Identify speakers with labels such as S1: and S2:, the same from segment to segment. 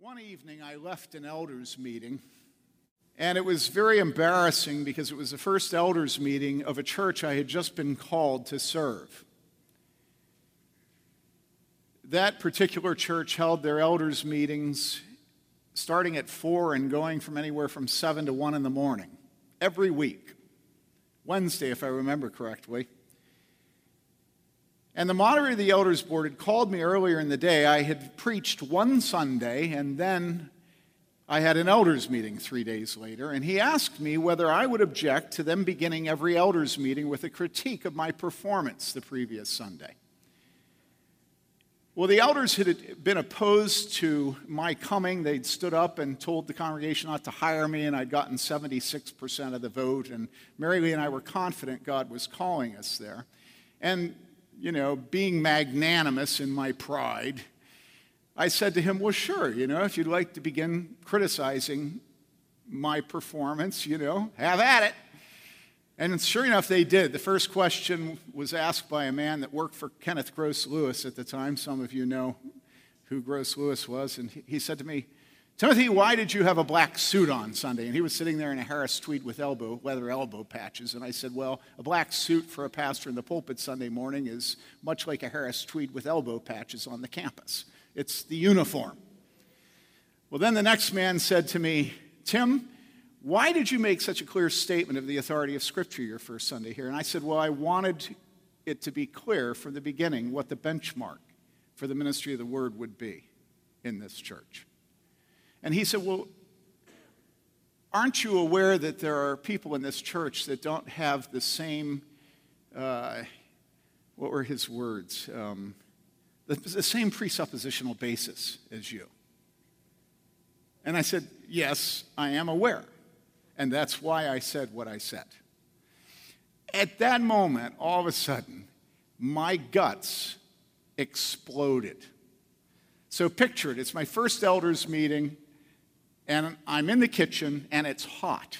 S1: One evening, I left an elders meeting, and it was very embarrassing because it was the first elders meeting of a church I had just been called to serve. That particular church held their elders meetings starting at 4 and going from anywhere from 7 to 1 in the morning every week. Wednesday, if I remember correctly. And the moderator of the elders board had called me earlier in the day. I had preached one Sunday, and then I had an elders meeting three days later. And he asked me whether I would object to them beginning every elders meeting with a critique of my performance the previous Sunday. Well, the elders had been opposed to my coming. They'd stood up and told the congregation not to hire me, and I'd gotten 76% of the vote. And Mary Lee and I were confident God was calling us there. And you know, being magnanimous in my pride, I said to him, Well, sure, you know, if you'd like to begin criticizing my performance, you know, have at it. And sure enough, they did. The first question was asked by a man that worked for Kenneth Gros Louis at the time. Some of you know who Gros Louis was. And he said to me, Timothy, why did you have a black suit on Sunday? And he was sitting there in a Harris tweed with elbow, leather elbow patches. And I said, Well, a black suit for a pastor in the pulpit Sunday morning is much like a Harris tweed with elbow patches on the campus. It's the uniform. Well, then the next man said to me, Tim, why did you make such a clear statement of the authority of Scripture your first Sunday here? And I said, Well, I wanted it to be clear from the beginning what the benchmark for the ministry of the word would be in this church. And he said, Well, aren't you aware that there are people in this church that don't have the same, uh, what were his words? Um, the, the same presuppositional basis as you. And I said, Yes, I am aware. And that's why I said what I said. At that moment, all of a sudden, my guts exploded. So picture it. It's my first elders meeting and I'm in the kitchen and it's hot.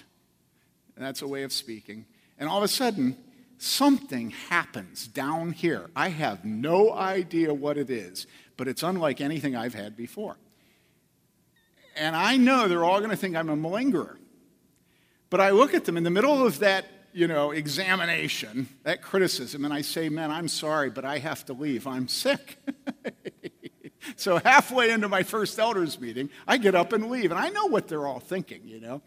S1: And that's a way of speaking. And all of a sudden, something happens down here. I have no idea what it is, but it's unlike anything I've had before. And I know they're all going to think I'm a malingerer. But I look at them in the middle of that, you know, examination, that criticism, and I say, "Man, I'm sorry, but I have to leave. I'm sick." So halfway into my first elders meeting, I get up and leave. And I know what they're all thinking, you know.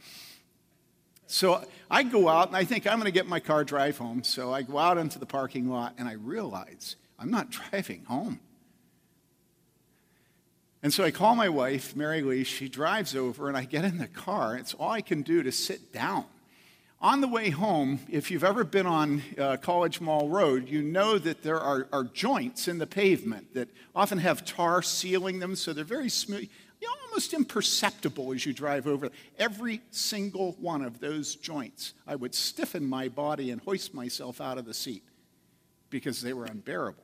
S1: So I go out and I think I'm going to get my car, drive home. So I go out into the parking lot and I realize I'm not driving home. And so I call my wife, Mary Lee. She drives over and I get in the car. It's all I can do to sit down. On the way home, if you've ever been on uh, College Mall Road, you know that there are, are, joints in the pavement that often have tar sealing them, so they're very smooth, almost imperceptible as you drive over. Every single one of those joints, I would stiffen my body and hoist myself out of the seat because they were unbearable.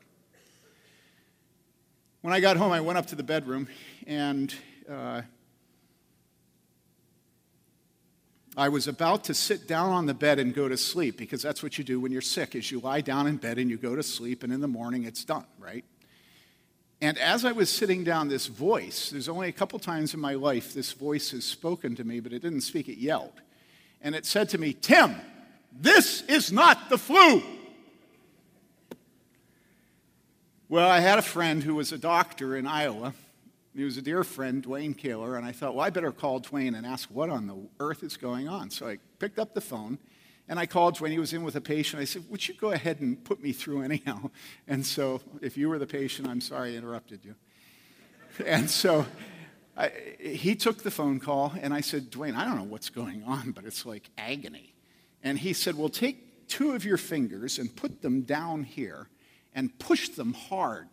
S1: When I got home, I went up to the bedroom and uh, I was about to sit down on the bed and go to sleep because that's what you do when you're sick is you lie down in bed and you go to sleep and in the morning it's done, right? And as I was sitting down, this voice, there's only a couple times in my life this voice has spoken to me, but it didn't speak, it yelled. And it said to me, Tim, this is not the flu. Well, I had a friend who was a doctor in Iowa he was a dear friend, Dwayne Kaler, and I thought, well, I better call Dwayne and ask what on the earth is going on. So I picked up the phone and I called Dwayne. He was in with a patient. I said, Would you go ahead and put me through anyhow? And so, if you were the patient, I'm sorry I interrupted you. And so, I, he took the phone call, and I said, Dwayne, I don't know what's going on, but it's like agony. And he said, Well, take two of your fingers and put them down here and push them hard.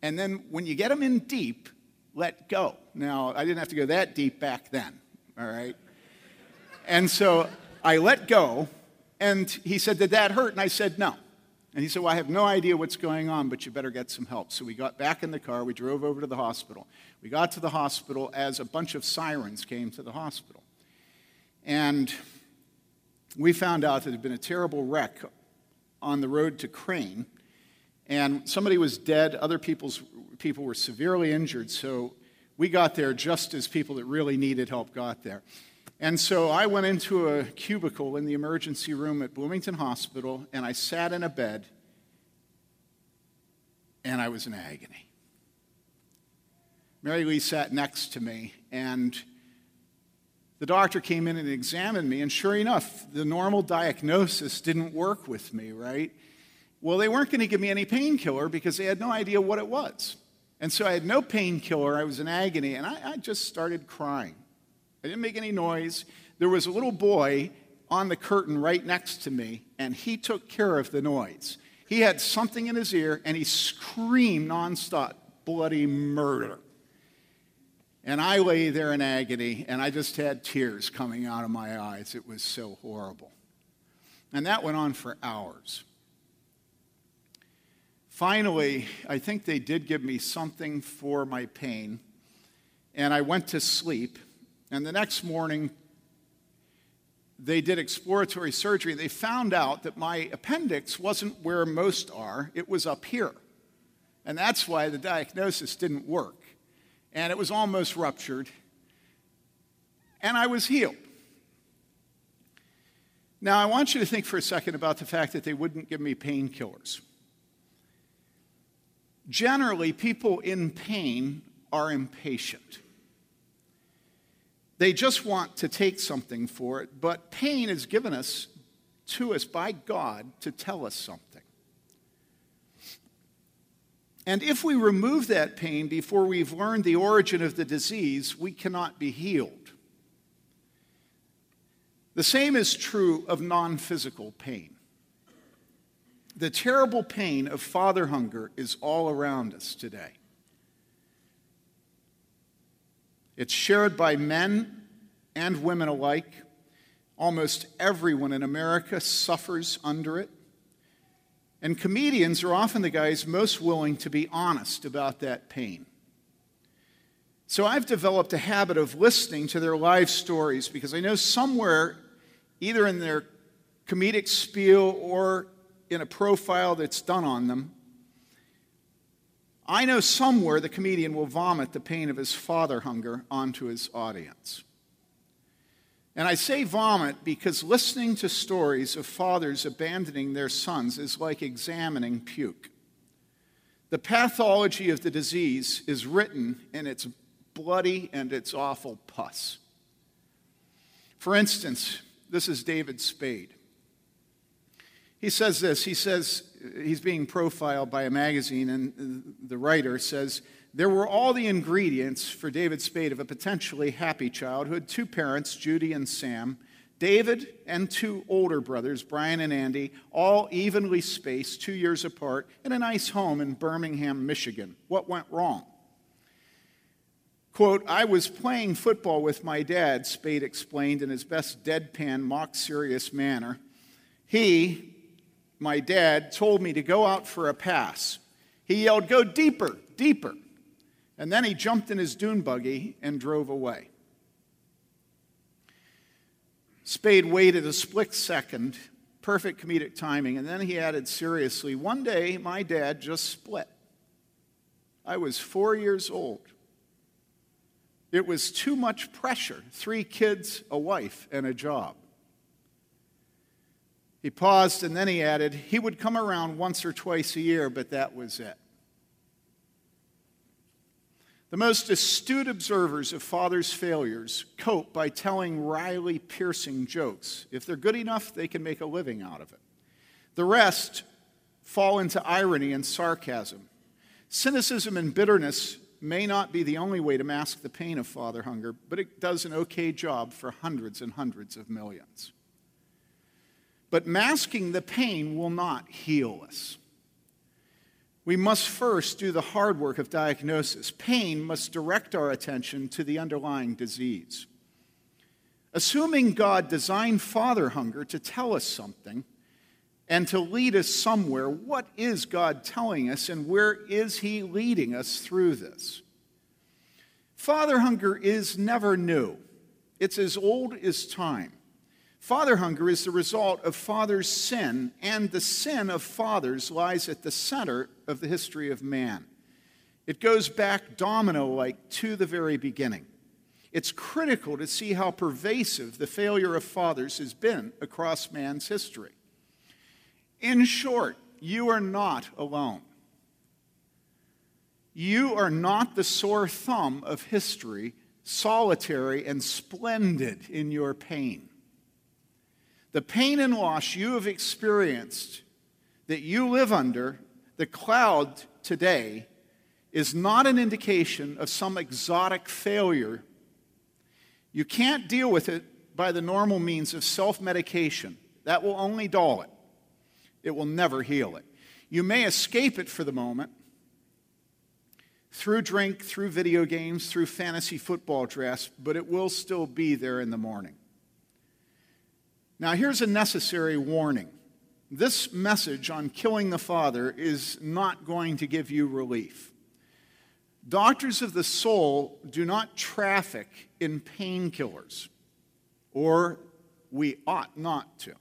S1: And then when you get them in deep, let go. Now, I didn't have to go that deep back then, all right? And so I let go, and he said, Did that hurt? And I said, No. And he said, Well, I have no idea what's going on, but you better get some help. So we got back in the car, we drove over to the hospital. We got to the hospital as a bunch of sirens came to the hospital. And we found out that there had been a terrible wreck on the road to Crane, and somebody was dead, other people's people were severely injured, so We got there just as people that really needed help got there. And so I went into a cubicle in the emergency room at Bloomington Hospital and I sat in a bed and I was in agony. Mary Lee sat next to me and the doctor came in and examined me, and sure enough, the normal diagnosis didn't work with me, right? Well, they weren't going to give me any painkiller because they had no idea what it was. And so I had no painkiller. I was in agony, and I, I, just started crying. I didn't make any noise. There was a little boy on the curtain right next to me, and he took care of the noise. He had something in his ear, and he screamed nonstop bloody murder. And I lay there in agony, and I just had tears coming out of my eyes. It was so horrible. And that went on for hours. Finally, I think they did give me something for my pain, and I went to sleep. And the next morning, they did exploratory surgery. They found out that my appendix wasn't where most are, it was up here. And that's why the diagnosis didn't work and it was almost ruptured, and I was healed. Now, I want you to think for a second about the fact that they wouldn't give me painkillers. Generally, people in pain are impatient. They just want to take something for it, but pain is given us to us by God to tell us something. And if we remove that pain before we've learned the origin of the disease, we cannot be healed. The same is true of non physical pain. The terrible pain of father hunger is all around us today. It's shared by men and women alike. Almost everyone in America suffers under it. And comedians are often the guys most willing to be honest about that pain. So I've developed a habit of listening to their life stories because I know somewhere, either in their comedic spiel or in a profile that's done on them, I know somewhere the comedian will vomit the pain of his father hunger onto his audience. And I say vomit because listening to stories of fathers abandoning their sons is like examining puke. The pathology of the disease is written in its bloody and its awful pus. For instance, this is David Spade. He says this. He says he's being profiled by a magazine, and the writer says, there were all the ingredients for David Spade of a potentially happy childhood two parents, Judy and Sam, David and two older brothers, Brian and Andy, all evenly spaced, two years apart, in a nice home in Birmingham, Michigan. What went wrong? Quote, I was playing football with my dad, Spade explained in his best deadpan, mock serious manner. He, my dad, told me to go out for a pass. He yelled, Go deeper, deeper. And then he jumped in his dune buggy and drove away. Spade waited a split second, perfect comedic timing, and then he added seriously, One day my dad just split. I was four years old. It was too much pressure three kids, a wife, and a job. He paused and then he added, He would come around once or twice a year, but that was it. The most astute observers of father's failures cope by telling wryly piercing jokes. If they're good enough, they can make a living out of it. The rest fall into irony and sarcasm. Cynicism and bitterness may not be the only way to mask the pain of father hunger, but it does an okay job for hundreds and hundreds of millions. But masking the pain will not heal us we must first do the hard work of diagnosis. Pain must direct our attention to the underlying disease. Assuming God designed father hunger to tell us something and to lead us somewhere, what is God telling us and where is He leading us through this? Father hunger is never new, it's as old as time. Father hunger is the result of fathers' sin, and the sin of fathers lies at the center of the history of man. It goes back domino like to the very beginning. It's critical to see how pervasive the failure of fathers has been across man's history. In short, you are not alone. You are not the sore thumb of history, solitary and splendid in your pain. The pain and loss you have experienced that you live under, the cloud today, is not an indication of some exotic failure. You can't deal with it by the normal means of self medication. That will only dull it, it will never heal it. You may escape it for the moment through drink, through video games, through fantasy football dress, but it will still be there in the morning. Now, here's a necessary warning. This message on killing the Father is not going to give you relief. Doctors of the soul do not traffic in painkillers, or we ought not to.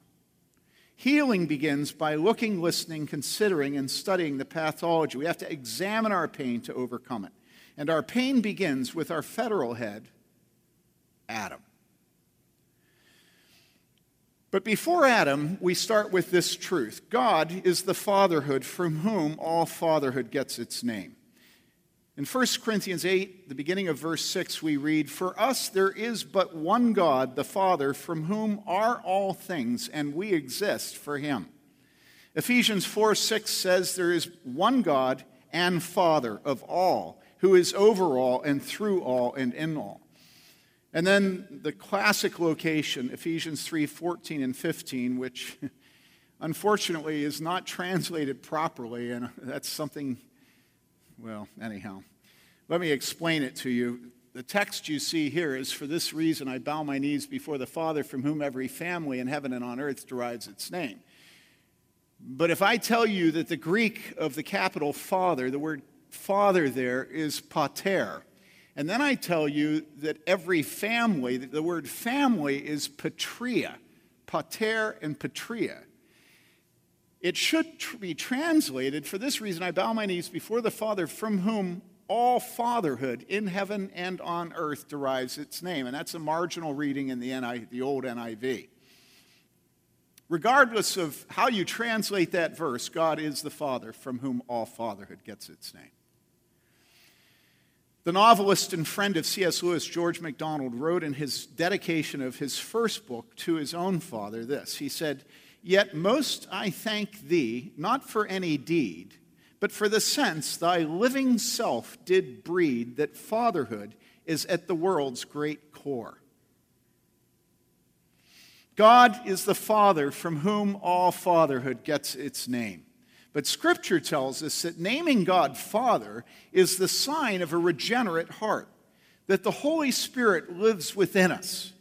S1: Healing begins by looking, listening, considering, and studying the pathology. We have to examine our pain to overcome it. And our pain begins with our federal head, Adam. But before Adam, we start with this truth God is the fatherhood from whom all fatherhood gets its name. In 1 Corinthians 8, the beginning of verse 6, we read, For us there is but one God, the Father, from whom are all things, and we exist for him. Ephesians 4 6 says, There is one God and Father of all, who is over all and through all and in all. And then the classic location, Ephesians 3 14 and 15, which unfortunately is not translated properly, and that's something well, anyhow, let me explain it to you. The text you see here is For this reason I bow my knees before the Father, from whom every family in heaven and on earth derives its name. But if I tell you that the Greek of the capital Father, the word Father there is pater, and then I tell you that every family, the word family is patria, pater and patria. It should be translated, for this reason I bow my knees before the Father, from whom all fatherhood in heaven and on earth derives its name. And that's a marginal reading in the, NI, the old NIV. Regardless of how you translate that verse, God is the Father from whom all fatherhood gets its name. The novelist and friend of C.S. Lewis, George MacDonald, wrote in his dedication of his first book to his own father this. He said, Yet most I thank thee, not for any deed, but for the sense thy living self did breed that fatherhood is at the world's great core. God is the Father from whom all fatherhood gets its name. But Scripture tells us that naming God Father is the sign of a regenerate heart, that the Holy Spirit lives within us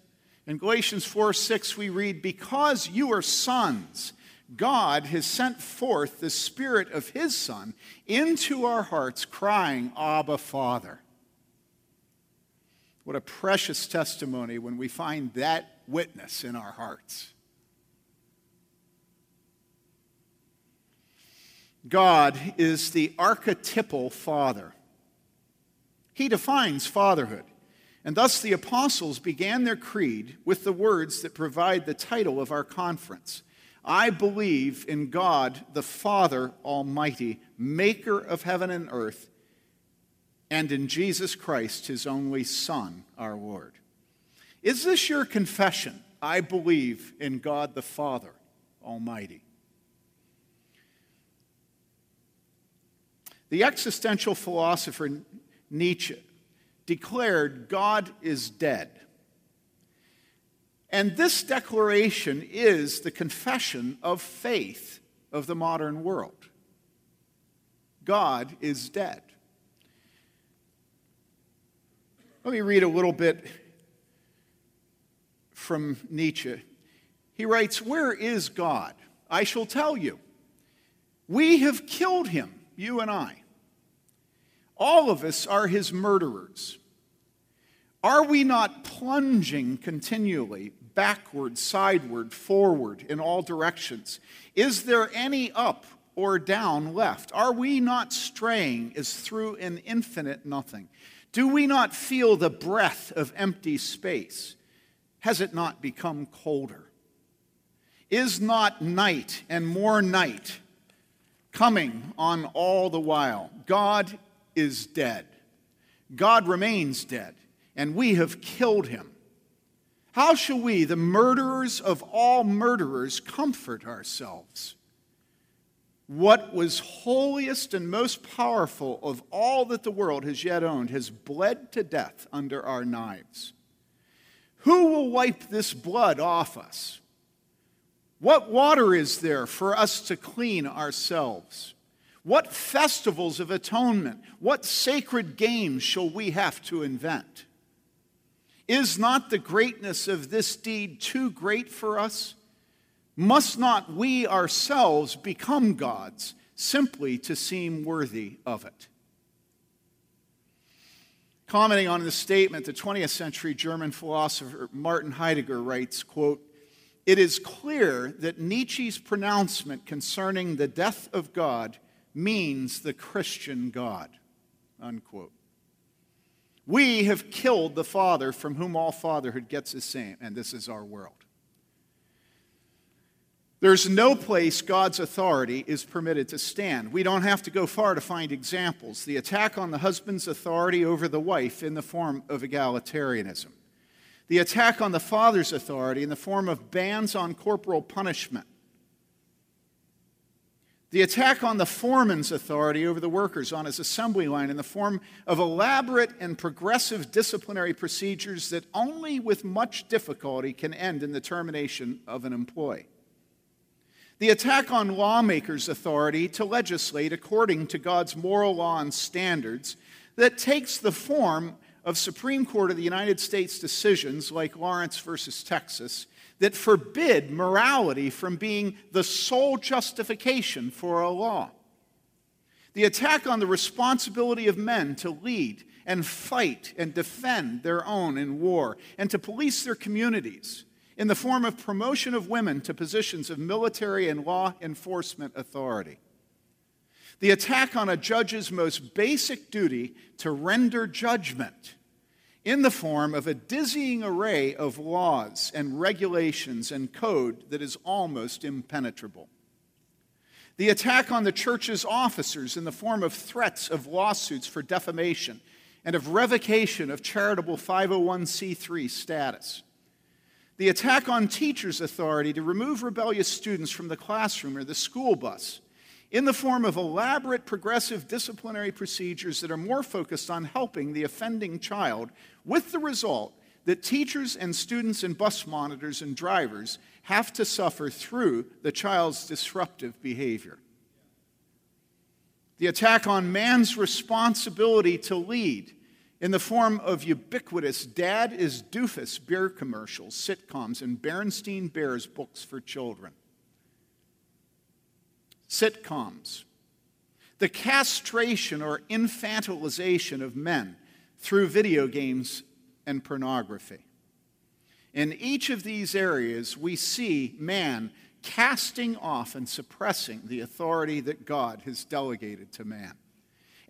S1: in Galatians 4 6, we read, Because you are sons, God has sent forth the Spirit of His Son into our hearts, crying, Abba, Father. What a precious testimony when we find that witness in our hearts. God is the archetypal father. He defines fatherhood. And thus the apostles began their creed with the words that provide the title of our conference I believe in God the Father Almighty, maker of heaven and earth, and in Jesus Christ, his only Son, our Lord. Is this your confession? I believe in God the Father Almighty. The existential philosopher Nietzsche declared God is dead. And this declaration is the confession of faith of the modern world. God is dead. Let me read a little bit from Nietzsche. He writes, Where is God? I shall tell you. We have killed him, you and I. All of us are his murderers. Are we not plunging continually backward, sideward, forward, in all directions? Is there any up or down left? Are we not straying as through an infinite nothing? Do we not feel the breath of empty space? Has it not become colder? Is not night and more night coming on all the while? God is dead. God remains dead, and we have killed him. How shall we, the murderers of all murderers, comfort ourselves? What was holiest and most powerful of all that the world has yet owned has bled to death under our knives. Who will wipe this blood off us? What water is there for us to clean ourselves? What festivals of atonement, what sacred games shall we have to invent? Is not the greatness of this deed too great for us? Must not we ourselves become gods simply to seem worthy of it? Commenting on this statement, the 20th century German philosopher Martin Heidegger writes, quote, It is clear that Nietzsche's pronouncement concerning the death of God means the Christian God. Unquote. We have killed the Father from whom all fatherhood gets its name, and this is our world. There's no place God's authority is permitted to stand. We don't have to go far to find examples. The attack on the husband's authority over the wife in the form of egalitarianism, the attack on the father's authority in the form of bans on corporal punishment, the attack on the foreman's authority over the workers on his assembly line in the form of elaborate and progressive disciplinary procedures that only with much difficulty can end in the termination of an employee. The attack on lawmakers' authority to legislate according to God's moral law and standards that takes the form of Supreme Court of the United States decisions like Lawrence versus Texas that forbid morality from being the sole justification for a law. The attack on the responsibility of men to lead and fight and defend their own in war and to police their communities in the form of promotion of women to positions of military and law enforcement authority. The attack on a judge's most basic duty to render judgment in the form of a dizzying array of laws and regulations and code that is almost impenetrable. The attack on the church's officers in the form of threats of lawsuits for defamation and of revocation of charitable 501c3 status. The attack on teachers' authority to remove rebellious students from the classroom or the school bus in the form of elaborate progressive disciplinary procedures that are more focused on helping the offending child, with the result that teachers and students and bus monitors and drivers have to suffer through the child's disruptive behavior. The attack on man's responsibility to lead in the form of ubiquitous Dad is Doofus beer commercials, sitcoms, and Berenstain Bears books for children sitcoms, the castration or infantilization of men through video games and pornography. In each of these areas, we see man casting off and suppressing the authority that God has delegated to man.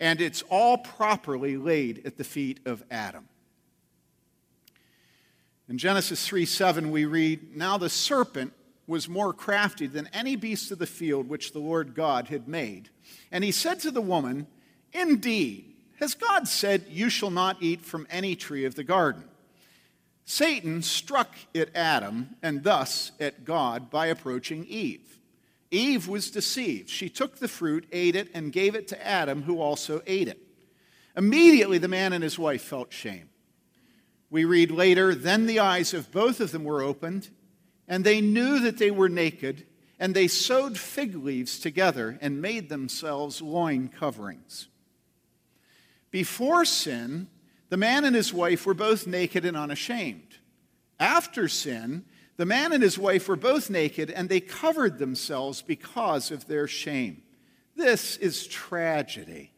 S1: And it's all properly laid at the feet of Adam. In Genesis 3 7, we read, Now the serpent was more crafty than any beast of the field which the Lord God had made. And he said to the woman, Indeed, has God said, You shall not eat from any tree of the garden? Satan struck at Adam and thus at God by approaching Eve. Eve was deceived. She took the fruit, ate it, and gave it to Adam, who also ate it. Immediately, the man and his wife felt shame. We read later, then the eyes of both of them were opened and they knew that they were naked, and they sewed fig leaves together and made themselves loin coverings. Before sin, the man and his wife were both naked and unashamed. After sin, the man and his wife were both naked and they covered themselves because of their shame. This is tragedy.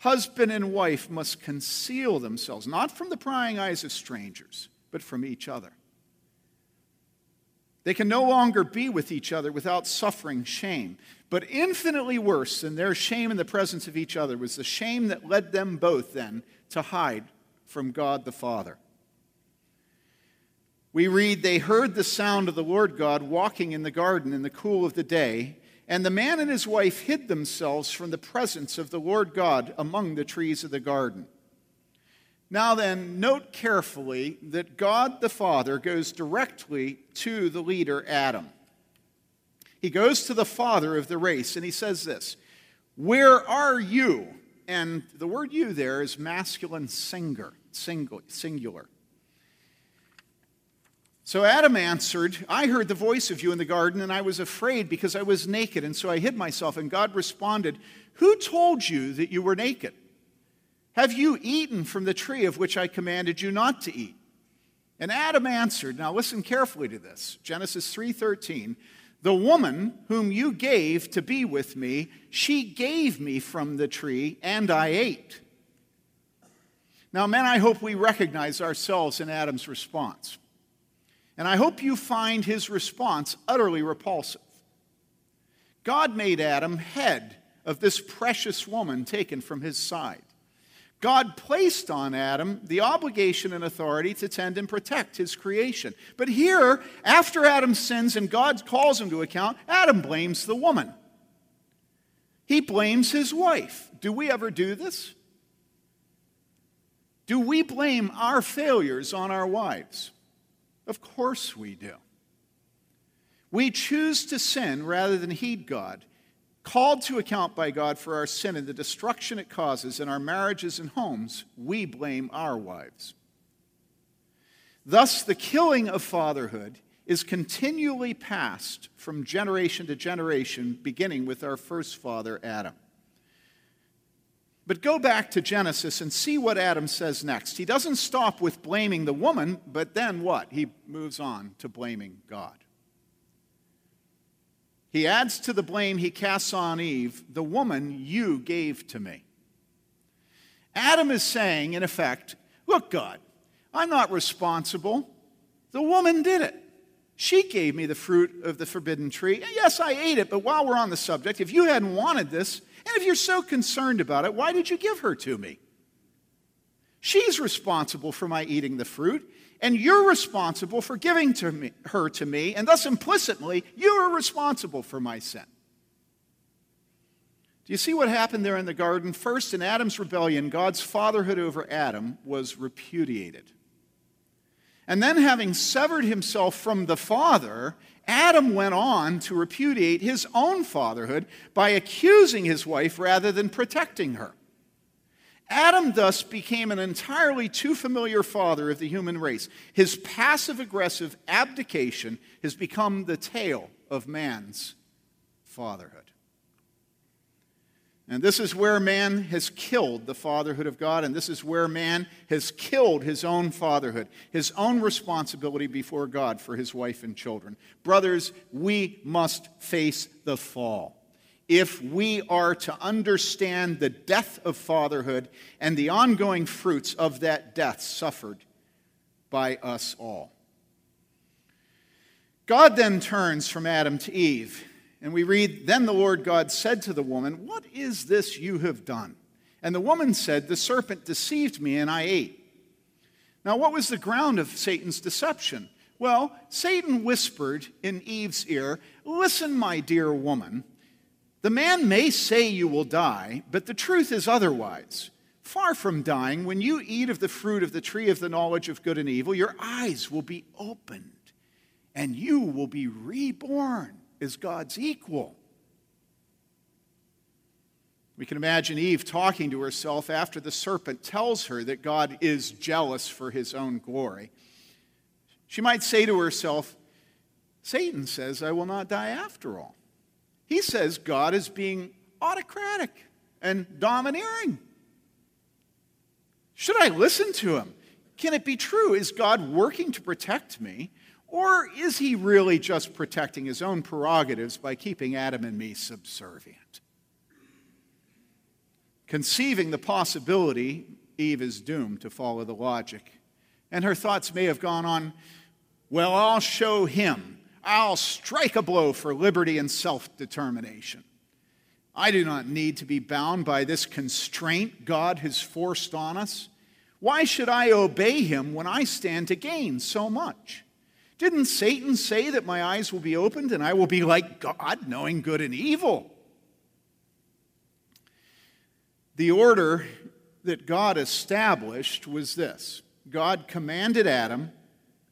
S1: Husband and wife must conceal themselves, not from the prying eyes of strangers, but from each other. They can no longer be with each other without suffering shame. But infinitely worse than their shame in the presence of each other was the shame that led them both then to hide from God the Father. We read, They heard the sound of the Lord God walking in the garden in the cool of the day, and the man and his wife hid themselves from the presence of the Lord God among the trees of the garden. Now, then, note carefully that God the Father goes directly to the leader, Adam. He goes to the father of the race and he says this Where are you? And the word you there is masculine singular. singular. So Adam answered, I heard the voice of you in the garden, and I was afraid because I was naked, and so I hid myself. And God responded, Who told you that you were naked? Have you eaten from the tree of which I commanded you not to eat? And Adam answered, Now listen carefully to this. Genesis 3:13. The woman whom you gave to be with me, she gave me from the tree, and I ate. Now, men, I hope we recognize ourselves in Adam's response. And I hope you find his response utterly repulsive. God made Adam head of this precious woman taken from his side. God placed on Adam the obligation and authority to tend and protect his creation. But here, after Adam sins and God calls him to account, Adam blames the woman. He blames his wife. Do we ever do this? Do we blame our failures on our wives? Of course we do. We choose to sin rather than heed God called to account by God for our sin and the destruction it causes in our marriages and homes, we blame our wives. Thus, the killing of fatherhood is continually passed from generation to generation, beginning with our first father, Adam. But go back to Genesis and see what Adam says next. He doesn't stop with blaming the woman, but then what? He moves on to blaming God. He adds to the blame he casts on Eve, the woman you gave to me. Adam is saying, in effect, Look, God, I'm not responsible. The woman did it. She gave me the fruit of the forbidden tree. Yes, I ate it, but while we're on the subject, if you hadn't wanted this, and if you're so concerned about it, why did you give her to me? She's responsible for my eating the fruit and you're responsible for giving to me, her to me, and thus implicitly, you are responsible for my sin. Do you see what happened there in the garden? First, in Adam's rebellion, God's fatherhood over Adam was repudiated. And then, having severed himself from the father, Adam went on to repudiate his own fatherhood by accusing his wife rather than protecting her. Adam thus became an entirely too familiar father of the human race. His passive aggressive abdication has become the tale of man's fatherhood. And this is where man has killed the fatherhood of God, and this is where man has killed his own fatherhood, his own responsibility before God for his wife and children. Brothers, we must face the fall if we are to understand the death of fatherhood and the ongoing fruits of that death suffered by us all. God then turns from Adam to Eve, and we read Then the Lord God said to the woman, What is this you have done? And the woman said, The serpent deceived me, and I ate. Now, what was the ground of Satan's deception? Well, Satan whispered in Eve's ear, Listen, my dear woman. The man may say you will die, but the truth is otherwise. Far from dying, when you eat of the fruit of the tree of the knowledge of good and evil, your eyes will be opened, and you will be reborn as God's equal. We can imagine Eve talking to herself after the serpent tells her that God is jealous for his own glory. She might say to herself, Satan says, I will not die after all. He says God is being autocratic and domineering. Should I listen to him? Can it be true? Is God working to protect me? Or is he really just protecting his own prerogatives by keeping Adam and me subservient? Conceiving the possibility, Eve is doomed to follow the logic. And her thoughts may have gone on, well, I'll show him I'll strike a blow for liberty and self determination. I do not need to be bound by this constraint God has forced on us. Why should I obey him when I stand to gain so much? Didn't Satan say that my eyes will be opened and I will be like God, knowing good and evil? The order that God established was this God commanded Adam,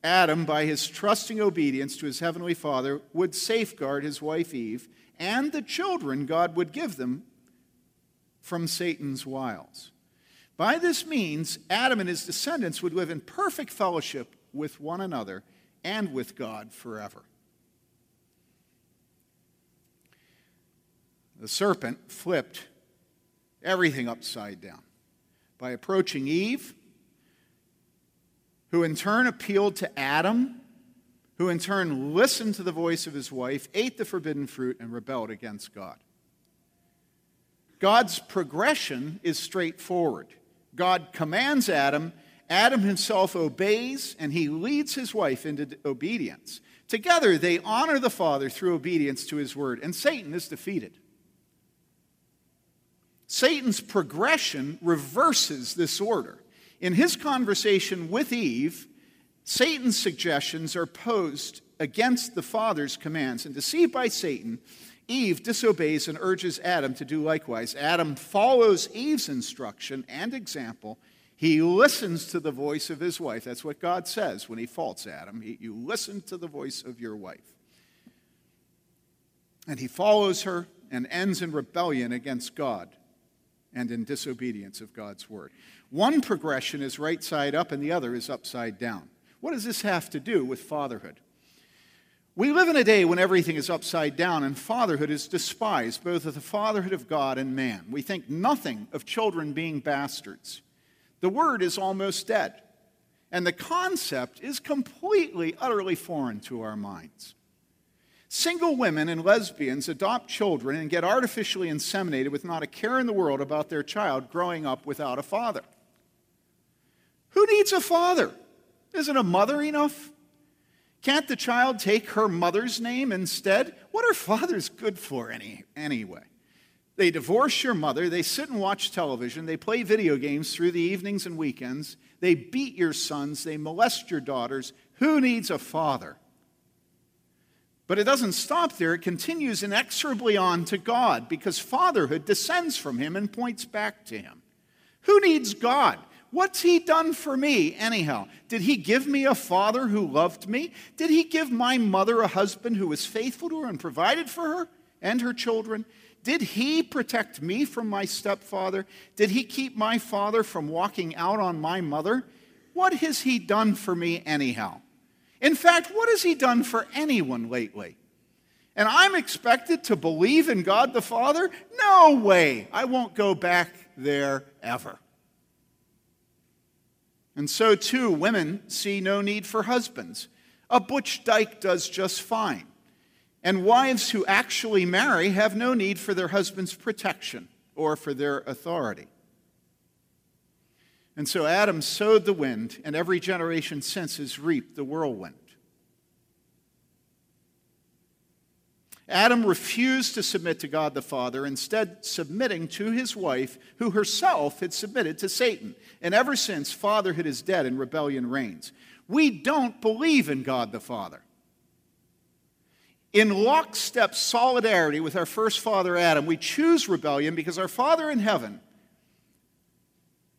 S1: Adam, by his trusting obedience to his heavenly Father, would safeguard his wife Eve and the children God would give them from Satan's wiles. By this means, Adam and his descendants would live in perfect fellowship with one another and with God forever. The serpent flipped everything upside down by approaching Eve, who in turn appealed to Adam, who in turn listened to the voice of his wife, ate the forbidden fruit, and rebelled against God. God's progression is straightforward. God commands Adam Adam himself obeys and he leads his wife into obedience. Together, they honor the Father through obedience to his word, and Satan is defeated. Satan's progression reverses this order. In his conversation with Eve, Satan's suggestions are posed against the Father's commands, and deceived by Satan, Eve disobeys and urges Adam to do likewise. Adam follows Eve's instruction and example he listens to the voice of his wife. That's what God says when he faults Adam. He, you listen to the voice of your wife. And he follows her and ends in rebellion against God and in disobedience of God's word. One progression is right side up and the other is upside down. What does this have to do with fatherhood? We live in a day when everything is upside down and fatherhood is despised, both of the fatherhood of God and man. We think nothing of children being bastards. The word is almost dead. And the concept is completely, utterly foreign to our minds. Single women and lesbians adopt children and get artificially inseminated with not a care in the world about their child growing up without a father. Who needs a father? Isn't a mother enough? Can't the child take her mother's name instead? What are fathers good for any, anyway? They divorce your mother. They sit and watch television. They play video games through the evenings and weekends. They beat your sons. They molest your daughters. Who needs a father? But it doesn't stop there. It continues inexorably on to God because fatherhood descends from him and points back to him. Who needs God? What's he done for me, anyhow? Did he give me a father who loved me? Did he give my mother a husband who was faithful to her and provided for her and her children? Did he protect me from my stepfather? Did he keep my father from walking out on my mother? What has he done for me, anyhow? In fact, what has he done for anyone lately? And I'm expected to believe in God the Father? No way. I won't go back there ever. And so, too, women see no need for husbands. A butch dyke does just fine. And wives who actually marry have no need for their husband's protection or for their authority. And so Adam sowed the wind, and every generation since has reaped the whirlwind. Adam refused to submit to God the Father, instead, submitting to his wife, who herself had submitted to Satan. And ever since, fatherhood is dead and rebellion reigns. We don't believe in God the Father in lockstep solidarity with our first father Adam, we choose rebellion because our Father in heaven,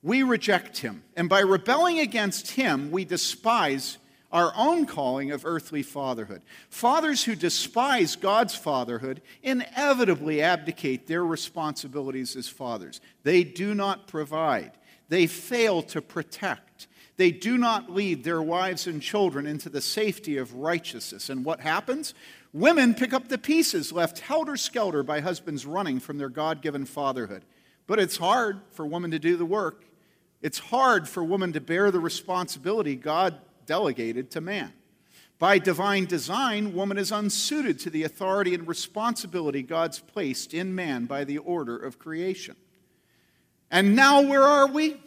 S1: we reject him. And by rebelling against him, we despise our own calling of earthly fatherhood. Fathers who despise God's fatherhood inevitably abdicate their responsibilities as fathers. They do not provide, they fail to protect. They do not lead their wives and children into the safety of righteousness. And what happens? Women pick up the pieces left helter skelter by husbands running from their God given fatherhood. But it's hard for women to do the work. It's hard for women to bear the responsibility God delegated to man. By divine design, woman is unsuited to the authority and responsibility God's placed in man by the order of creation. And now, where are we?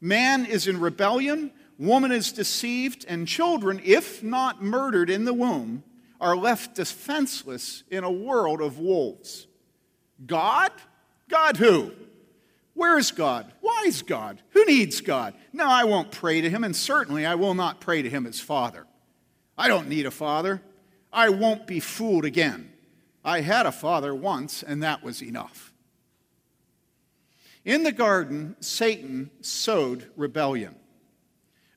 S1: Man is in rebellion, woman is deceived, and children, if not murdered in the womb, are left defenseless in a world of wolves. God? God who? Where is God? Why is God? Who needs God? No, I won't pray to him, and certainly I will not pray to him as Father. I don't need a father. I won't be fooled again. I had a father once, and that was enough. In the garden, Satan sowed rebellion.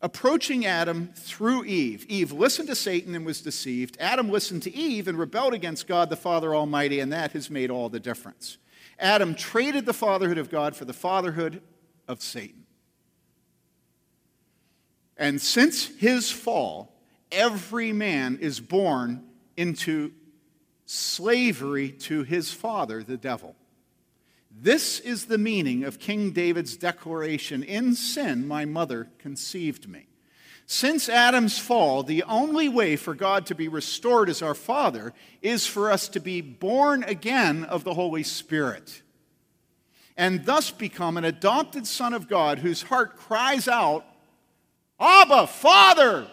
S1: Approaching Adam through Eve, Eve listened to Satan and was deceived. Adam listened to Eve and rebelled against God the Father Almighty, and that has made all the difference. Adam traded the fatherhood of God for the fatherhood of Satan. And since his fall, every man is born into slavery to his father, the devil. This is the meaning of King David's declaration In sin, my mother conceived me. Since Adam's fall, the only way for God to be restored as our Father is for us to be born again of the Holy Spirit and thus become an adopted son of God whose heart cries out, Abba, Father!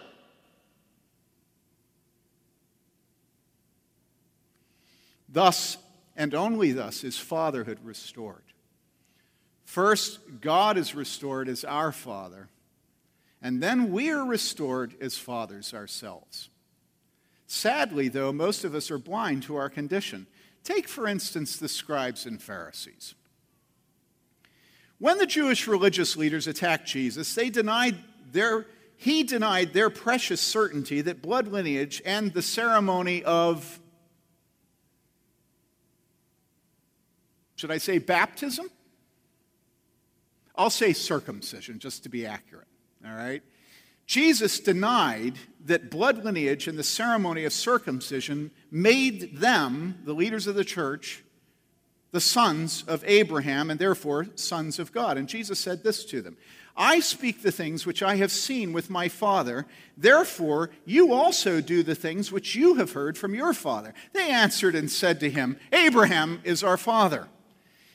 S1: Thus, and only thus, is fatherhood restored. First, God is restored as our Father, and then we are restored as fathers ourselves. Sadly, though, most of us are blind to our condition. Take, for instance, the scribes and Pharisees. When the Jewish religious leaders attacked Jesus, they denied their, he denied their precious certainty that blood lineage and the ceremony of Should I say baptism? I'll say circumcision, just to be accurate. All right? Jesus denied that blood lineage and the ceremony of circumcision made them, the leaders of the church, the sons of Abraham and therefore sons of God. And Jesus said this to them I speak the things which I have seen with my Father, therefore you also do the things which you have heard from your Father. They answered and said to him, Abraham is our Father.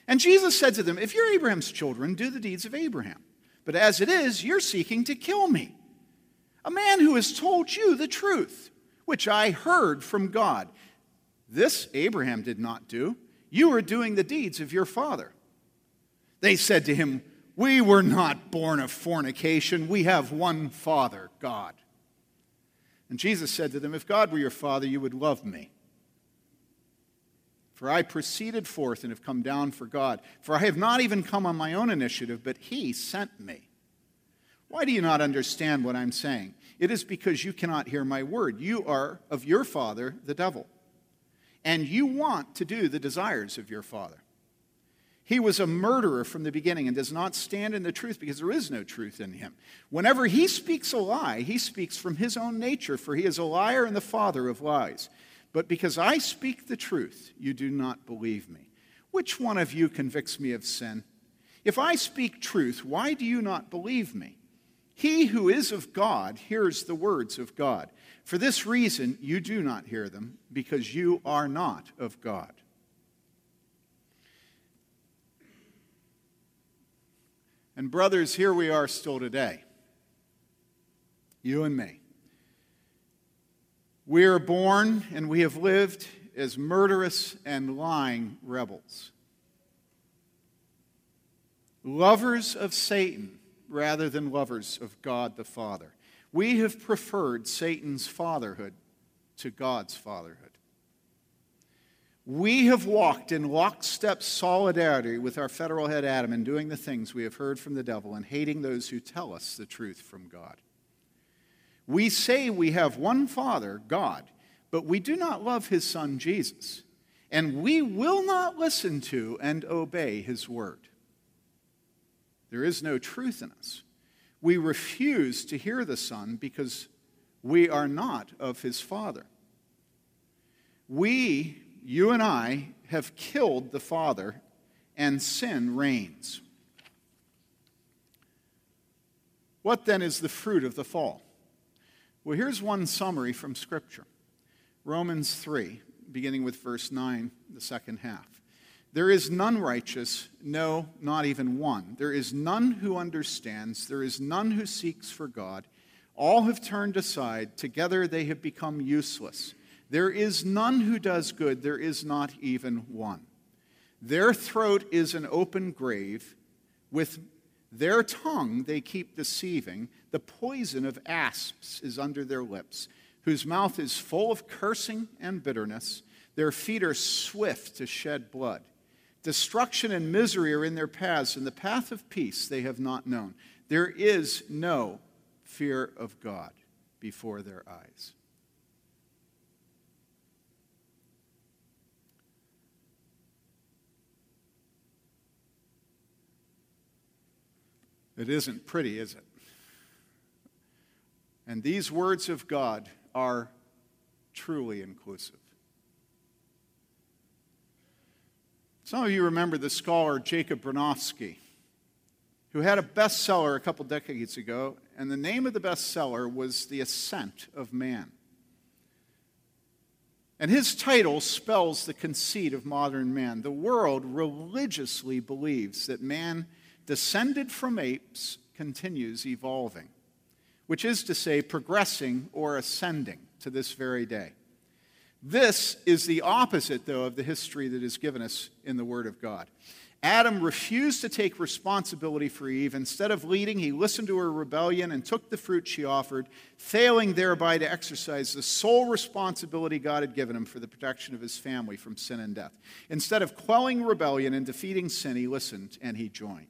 S1: And Jesus said to them, If you're Abraham's children, do the deeds of Abraham. But as it is, you're seeking to kill me, a man who has told you the truth, which I heard from God. This Abraham did not do. You are doing the deeds of your father. They said to him, We were not born of fornication. We have one Father, God. And Jesus said to them, If God were your Father, you would love me for I proceeded forth and have come down for God. For I have not even come on my own initiative, but He sent me. Why do you not understand what I'm saying? It is because you cannot hear my word. You are of your father, the devil, and you want to do the desires of your father. He was a murderer from the beginning and does not stand in the truth because there is no truth in him. Whenever he speaks a lie, he speaks from his own nature, for he is a liar and the father of lies. But because I speak the truth, you do not believe me. Which one of you convicts me of sin? If I speak truth, why do you not believe me? He who is of God hears the words of God. For this reason, you do not hear them, because you are not of God. And, brothers, here we are still today. You and me. We are born and we have lived as murderous and lying rebels. Lovers of Satan rather than lovers of God the Father. We have preferred Satan's fatherhood to God's fatherhood. We have walked in lockstep solidarity with our federal head Adam in doing the things we have heard from the devil and hating those who tell us the truth from God. We say we have one Father, God, but we do not love his Son, Jesus, and we will not listen to and obey his word. There is no truth in us. We refuse to hear the Son because we are not of his Father. We, you and I, have killed the Father, and sin reigns. What then is the fruit of the fall? Well, here's one summary from Scripture Romans 3, beginning with verse 9, the second half. There is none righteous, no, not even one. There is none who understands. There is none who seeks for God. All have turned aside. Together they have become useless. There is none who does good, there is not even one. Their throat is an open grave. With their tongue they keep deceiving. The poison of asps is under their lips, whose mouth is full of cursing and bitterness. Their feet are swift to shed blood. Destruction and misery are in their paths, and the path of peace they have not known. There is no fear of God before their eyes. It isn't pretty, is it? And these words of God are truly inclusive. Some of you remember the scholar Jacob Bronowski, who had a bestseller a couple decades ago, and the name of the bestseller was The Ascent of Man. And his title spells the conceit of modern man. The world religiously believes that man descended from apes continues evolving, which is to say, progressing or ascending to this very day. This is the opposite, though, of the history that is given us in the Word of God. Adam refused to take responsibility for Eve. Instead of leading, he listened to her rebellion and took the fruit she offered, failing thereby to exercise the sole responsibility God had given him for the protection of his family from sin and death. Instead of quelling rebellion and defeating sin, he listened and he joined.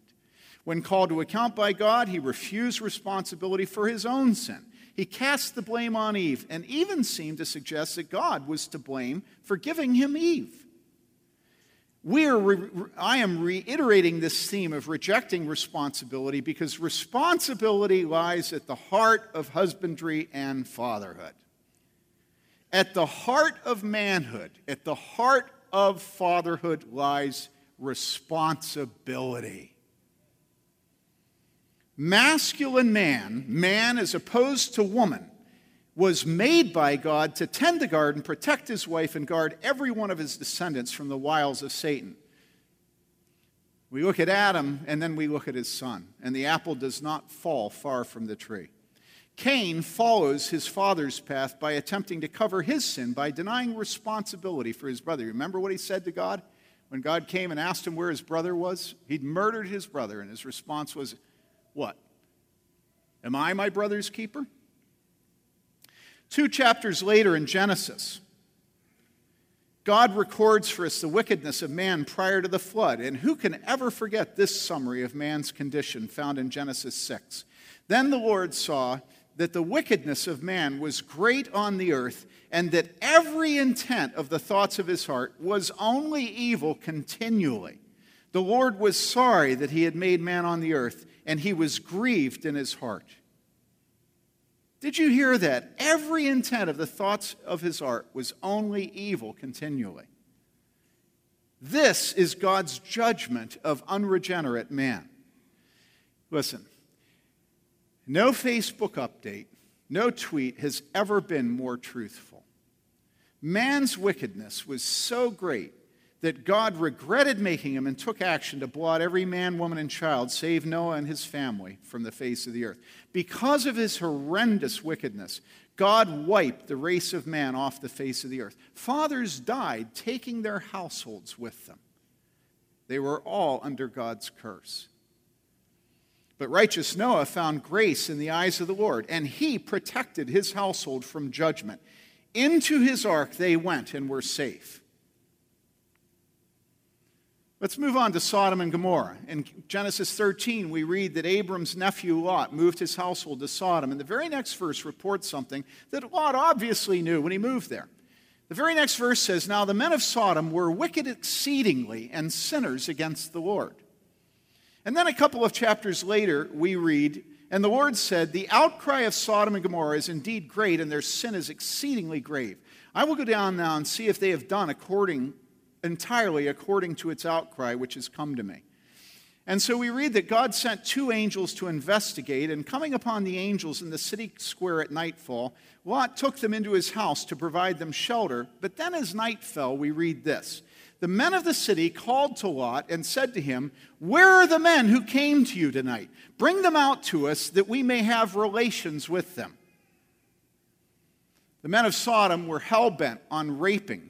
S1: When called to account by God, he refused responsibility for his own sin. He cast the blame on Eve and even seemed to suggest that God was to blame for giving him Eve. We are re- I am reiterating this theme of rejecting responsibility because responsibility lies at the heart of husbandry and fatherhood. At the heart of manhood, at the heart of fatherhood lies responsibility. Masculine man, man as opposed to woman, was made by God to tend the garden, protect his wife, and guard every one of his descendants from the wiles of Satan. We look at Adam and then we look at his son, and the apple does not fall far from the tree. Cain follows his father's path by attempting to cover his sin by denying responsibility for his brother. Remember what he said to God? When God came and asked him where his brother was, he'd murdered his brother, and his response was, what? Am I my brother's keeper? Two chapters later in Genesis, God records for us the wickedness of man prior to the flood. And who can ever forget this summary of man's condition found in Genesis 6? Then the Lord saw that the wickedness of man was great on the earth, and that every intent of the thoughts of his heart was only evil continually. The Lord was sorry that he had made man on the earth, and he was grieved in his heart. Did you hear that? Every intent of the thoughts of his heart was only evil continually. This is God's judgment of unregenerate man. Listen, no Facebook update, no tweet has ever been more truthful. Man's wickedness was so great that God regretted making him and took action to blot every man, woman, and child, save Noah and his family, from the face of the earth. Because of his horrendous wickedness, God wiped the race of man off the face of the earth. Fathers died, taking their households with them. They were all under God's curse. But righteous Noah found grace in the eyes of the Lord, and he protected his household from judgment. Into his ark they went and were safe. Let's move on to Sodom and Gomorrah. In Genesis 13, we read that Abram's nephew Lot moved his household to Sodom. And the very next verse reports something that Lot obviously knew when he moved there. The very next verse says, Now the men of Sodom were wicked exceedingly and sinners against the Lord. And then a couple of chapters later, we read, And the Lord said, The outcry of Sodom and Gomorrah is indeed great, and their sin is exceedingly grave. I will go down now and see if they have done according entirely according to its outcry, which has come to me. And so we read that God sent two angels to investigate, and coming upon the angels in the city square at nightfall, Lot took them into his house to provide them shelter. But then as night fell, we read this The men of the city called to Lot and said to him, Where are the men who came to you tonight? Bring them out to us that we may have relations with them. The men of Sodom were hell bent on raping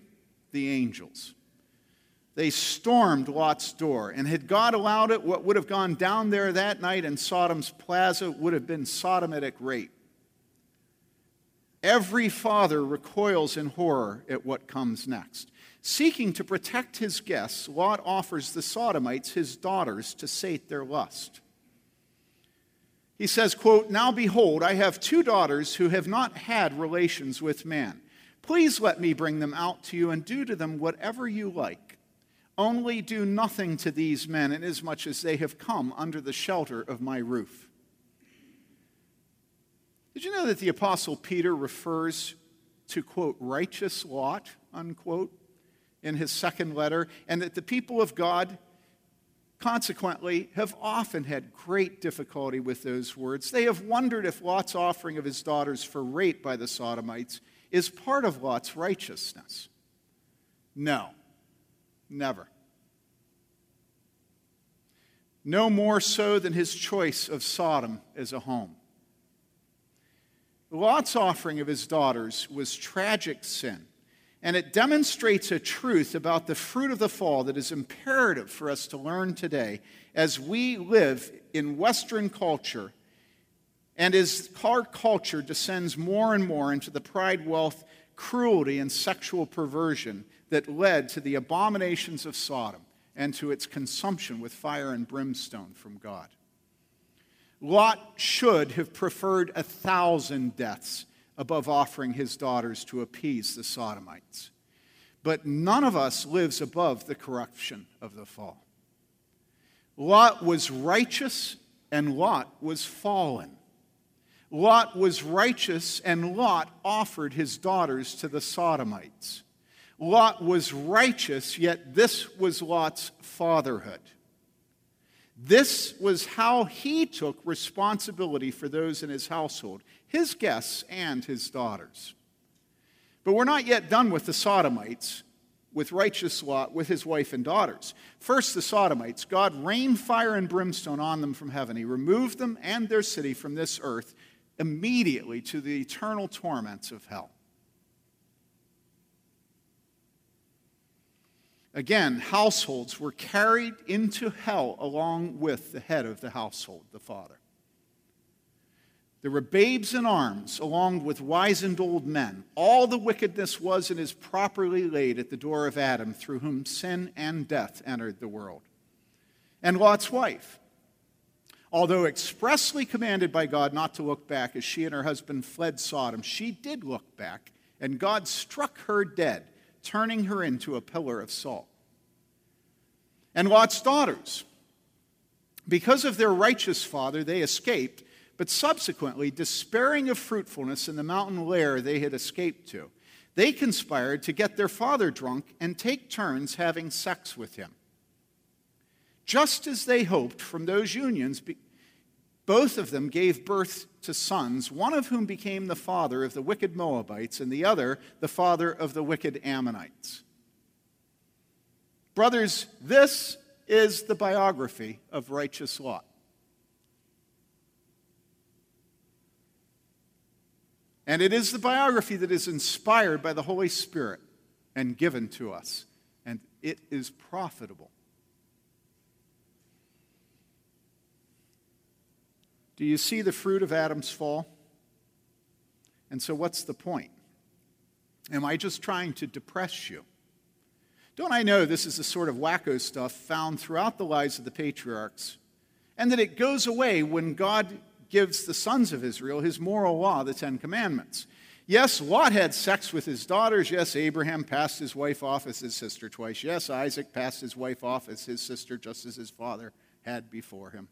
S1: the angels. They stormed Lot's door, and had God allowed it, what would have gone down there that night in Sodom's plaza would have been sodomitic rape. Every father recoils in horror at what comes next. Seeking to protect his guests, Lot offers the Sodomites his daughters to sate their lust. He says, quote, Now behold, I have two daughters who have not had relations with man. Please let me bring them out to you and do to them whatever you like. Only do nothing to these men, inasmuch as they have come under the shelter of my roof. Did you know that the Apostle Peter refers to, quote, righteous Lot, unquote, in his second letter, and that the people of God, consequently, have often had great difficulty with those words. They have wondered if Lot's offering of his daughters for rape by the Sodomites is part of Lot's righteousness. No. Never. No more so than his choice of Sodom as a home. Lot's offering of his daughters was tragic sin, and it demonstrates a truth about the fruit of the fall that is imperative for us to learn today as we live in Western culture and as our culture descends more and more into the pride, wealth, cruelty, and sexual perversion that led to the abominations of Sodom and to its consumption with fire and brimstone from God. Lot should have preferred a thousand deaths above offering his daughters to appease the Sodomites. But none of us lives above the corruption of the fall. Lot was righteous and Lot was fallen. Lot was righteous and Lot offered his daughters to the Sodomites. Lot was righteous, yet this was Lot's fatherhood. This was how he took responsibility for those in his household, his guests and his daughters. But we're not yet done with the Sodomites, with righteous Lot, with his wife and daughters. First, the Sodomites. God rained fire and brimstone on them from heaven. He removed them and their city from this earth immediately to the eternal torments of hell. Again, households were carried into hell along with the head of the household, the father. There were babes in arms, along with wizened old men. All the wickedness was and is properly laid at the door of Adam, through whom sin and death entered the world. And Lot's wife, although expressly commanded by God not to look back as she and her husband fled Sodom, she did look back, and God struck her dead turning her into a pillar of salt. And Lot's daughters, because of their righteous father, they escaped, but subsequently, despairing of fruitfulness in the mountain lair they had escaped to, they conspired to get their father drunk and take turns having sex with him. Just as they hoped from those unions, both of them gave birth to sons, one of whom became the father of the wicked Moabites, and the other the father of the wicked Ammonites. Brothers, this is the biography of righteous Lot. And it is the biography that is inspired by the Holy Spirit and given to us. And it is profitable. Do you see the fruit of Adam's fall? And so, what's the point? Am I just trying to depress you? Don't I know this is the sort of wacko stuff found throughout the lives of the patriarchs, and that it goes away when God gives the sons of Israel his moral law, the Ten Commandments? Yes, Lot had sex with his daughters. Yes, Abraham passed his wife off as his sister twice. Yes, Isaac passed his wife off as his sister, just as his father had before him.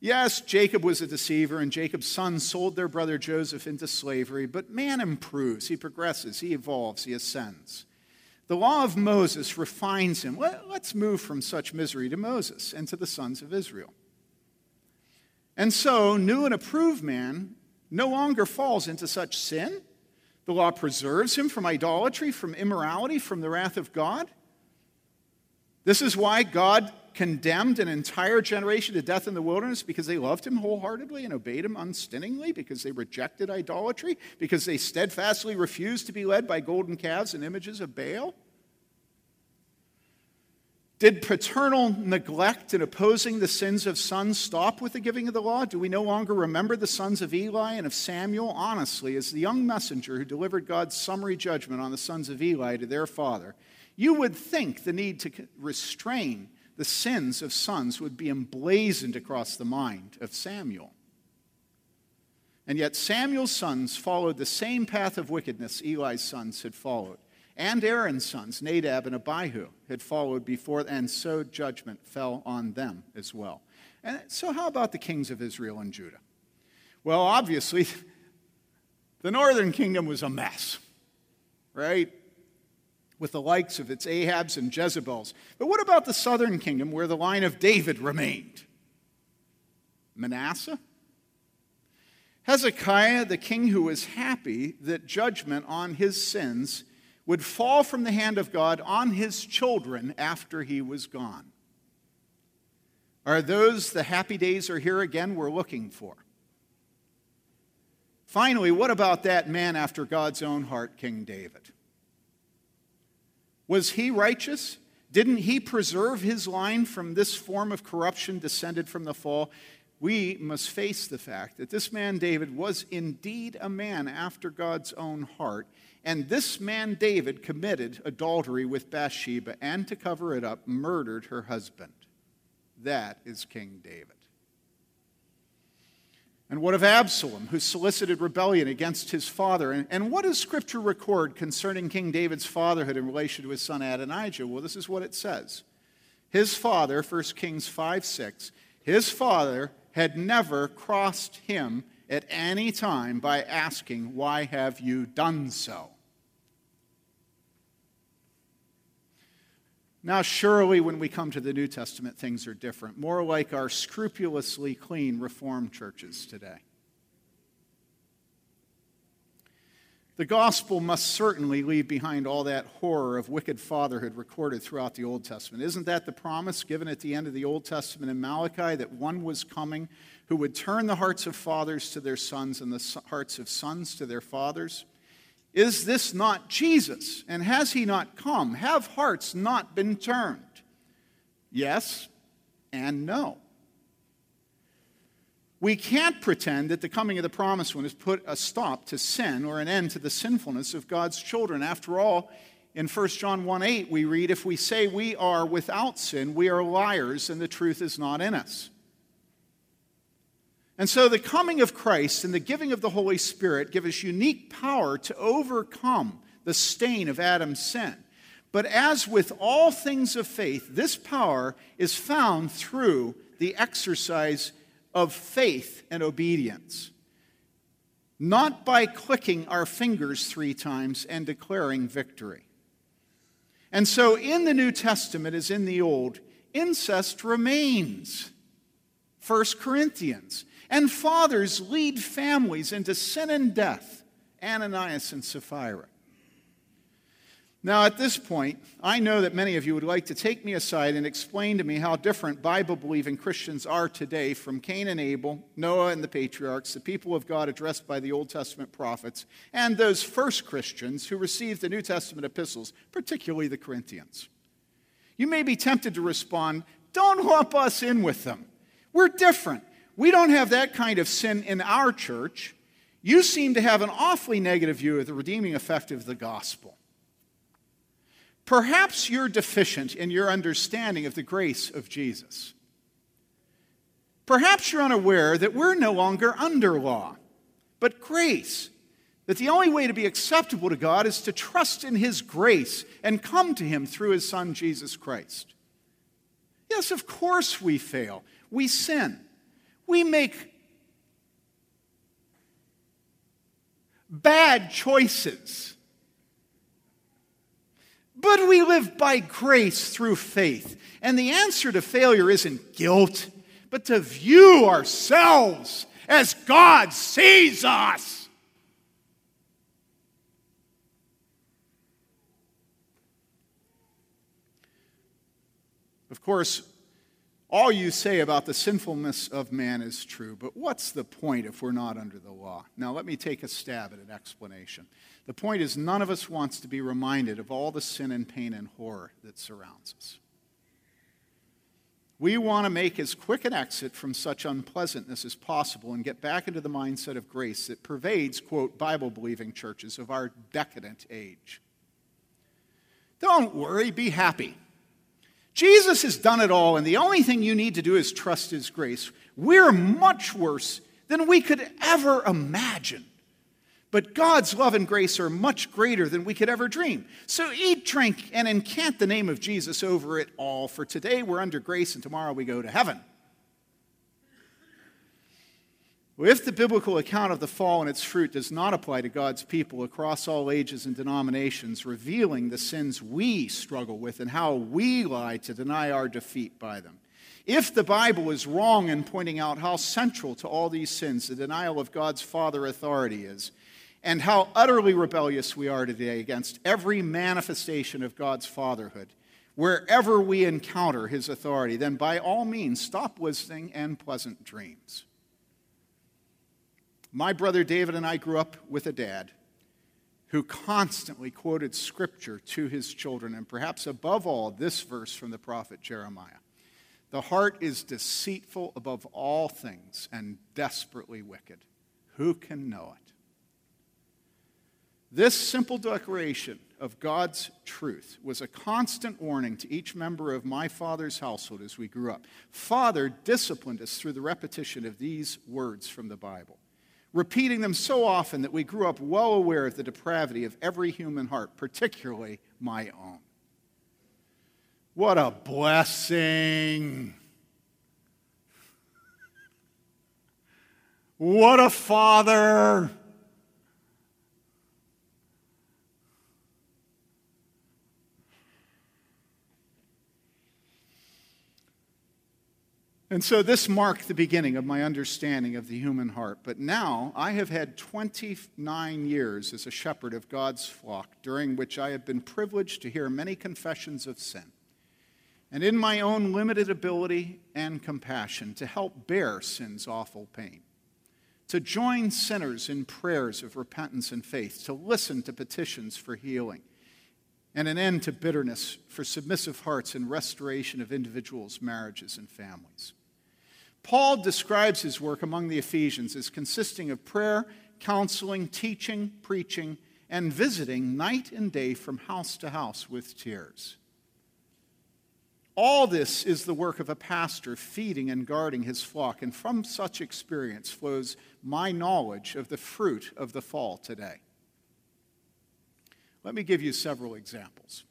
S1: Yes, Jacob was a deceiver, and Jacob's sons sold their brother Joseph into slavery, but man improves. He progresses, he evolves, he ascends. The law of Moses refines him. Let's move from such misery to Moses and to the sons of Israel. And so, new and approved man no longer falls into such sin. The law preserves him from idolatry, from immorality, from the wrath of God. This is why God condemned an entire generation to death in the wilderness because they loved him wholeheartedly and obeyed him unstintingly, because they rejected idolatry, because they steadfastly refused to be led by golden calves and images of Baal? Did paternal neglect in opposing the sins of sons stop with the giving of the law? Do we no longer remember the sons of Eli and of Samuel? Honestly, as the young messenger who delivered God's summary judgment on the sons of Eli to their father, you would think the need to restrain the sins of sons would be emblazoned across the mind of Samuel. And yet, Samuel's sons followed the same path of wickedness Eli's sons had followed and Aaron's sons, Nadab and Abihu, had followed before, and so judgment fell on them as well. And so, how about the kings of Israel and Judah? Well, obviously, the northern kingdom was a mess, right? With the likes of its Ahabs and Jezebels. But what about the southern kingdom where the line of David remained? Manasseh? Hezekiah, the king who was happy that judgment on his sins would fall from the hand of God on his children after he was gone. Are those the happy days are here again we're looking for? Finally, what about that man after God's own heart, King David? Was he righteous? Didn't he preserve his line from this form of corruption descended from the fall? We must face the fact that this man David was indeed a man after God's own heart, and this man, David, committed adultery with Bathsheba and to cover it up, murdered her husband. That is King David. And what of Absalom, who solicited rebellion against his father? And, and, what does Scripture record concerning King David's fatherhood in relation to his son Adonijah? Well, this is what it says. His father, 1 Kings 5 6, his father had never crossed him at any time by asking, Why have you done so? Now, surely when we come to the New Testament, things are different, more like our scrupulously clean Reformed churches today. The gospel must certainly leave behind all that horror of wicked fatherhood recorded throughout the Old Testament. Isn't that the promise given at the end of the Old Testament in Malachi that one was coming who would turn the hearts of fathers to their sons and the hearts of sons to their fathers? Is this not Jesus? And has he not come? Have hearts not been turned? Yes and no. We can't pretend that the coming of the promised one has put a stop to sin or an end to the sinfulness of God's children. After all, in 1 John 1 8, we read, If we say we are without sin, we are liars and the truth is not in us. And so the coming of Christ and the giving of the Holy Spirit give us unique power to overcome the stain of Adam's sin. But as with all things of faith, this power is found through the exercise of faith and obedience. Not by clicking our fingers three times and declaring victory. And so, in the New Testament as in the Old, incest remains. 1 Corinthians. And fathers lead families into sin and death, Ananias and Sapphira. Now, at this point, I know that many of you would like to take me aside and explain to me how different Bible believing Christians are today from Cain and Abel, Noah and the patriarchs, the people of God addressed by the Old Testament prophets, and those first Christians who received the New Testament epistles, particularly the Corinthians. You may be tempted to respond, Don't lump us in with them. We're different. We don't have that kind of sin in our church. You seem to have an awfully negative view of the redeeming effect of the gospel. Perhaps you're deficient in your understanding of the grace of Jesus. Perhaps you're unaware that we're no longer under law, but grace. That the only way to be acceptable to God is to trust in His grace and come to Him through His Son, Jesus Christ. Yes, of course we fail. We sin. We make bad choices. But we live by grace through faith. And the answer to failure isn't guilt, but to view ourselves as God sees us. Of course, All you say about the sinfulness of man is true, but what's the point if we're not under the law? Now, let me take a stab at an explanation. The point is, none of us wants to be reminded of all the sin and pain and horror that surrounds us. We want to make as quick an exit from such unpleasantness as possible and get back into the mindset of grace that pervades, quote, Bible believing churches of our decadent age. Don't worry, be happy. Jesus has done it all, and the only thing you need to do is trust his grace. We're much worse than we could ever imagine. But God's love and grace are much greater than we could ever dream. So eat, drink, and incant the name of Jesus over it all, for today we're under grace and tomorrow we go to heaven. If the biblical account of the fall and its fruit does not apply to God's people across all ages and denominations, revealing the sins we struggle with and how we lie to deny our defeat by them, if the Bible is wrong in pointing out how central to all these sins the denial of God's Father authority is, and how utterly rebellious we are today against every manifestation of God's fatherhood, wherever we encounter his authority, then by all means stop listening and pleasant dreams. My brother David and I grew up with a dad who constantly quoted scripture to his children, and perhaps above all, this verse from the prophet Jeremiah The heart is deceitful above all things and desperately wicked. Who can know it? This simple declaration of God's truth was a constant warning to each member of my father's household as we grew up. Father disciplined us through the repetition of these words from the Bible repeating them so often that we grew up well aware of the depravity of every human heart, particularly my own. What a blessing! What a father! And so this marked the beginning of my understanding of the human heart. But now I have had 29 years as a shepherd of God's flock, during which I have been privileged to hear many confessions of sin. And in my own limited ability and compassion, to help bear sin's awful pain, to join sinners in prayers of repentance and faith, to listen to petitions for healing, and an end to bitterness for submissive hearts and restoration of individuals' marriages and families. Paul describes his work among the Ephesians as consisting of prayer, counseling, teaching, preaching, and visiting night and day from house to house with tears. All this is the work of a pastor feeding and guarding his flock, and from such experience flows my knowledge of the fruit of the fall today. Let me give you several examples.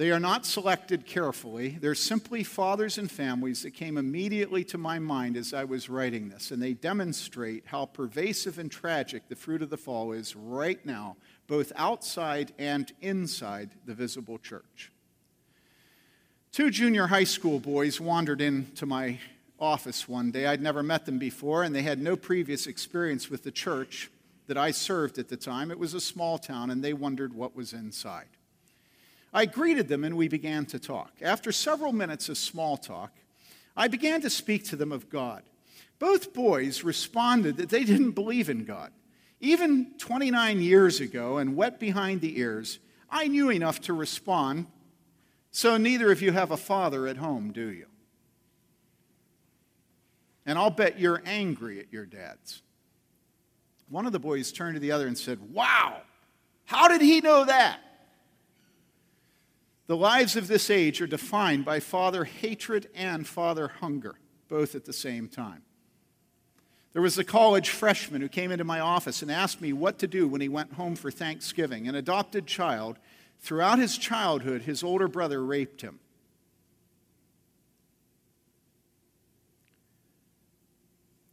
S1: They are not selected carefully. They're simply fathers and families that came immediately to my mind as I was writing this, and they demonstrate how pervasive and tragic the fruit of the fall is right now, both outside and inside the visible church. Two junior high school boys wandered into my office one day. I'd never met them before, and they had no previous experience with the church that I served at the time. It was a small town, and they wondered what was inside. I greeted them and we began to talk. After several minutes of small talk, I began to speak to them of God. Both boys responded that they didn't believe in God. Even 29 years ago, and wet behind the ears, I knew enough to respond. So, neither of you have a father at home, do you? And I'll bet you're angry at your dads. One of the boys turned to the other and said, Wow, how did he know that? The lives of this age are defined by father hatred and father hunger, both at the same time. There was a college freshman who came into my office and asked me what to do when he went home for Thanksgiving. An adopted child, throughout his childhood, his older brother raped him.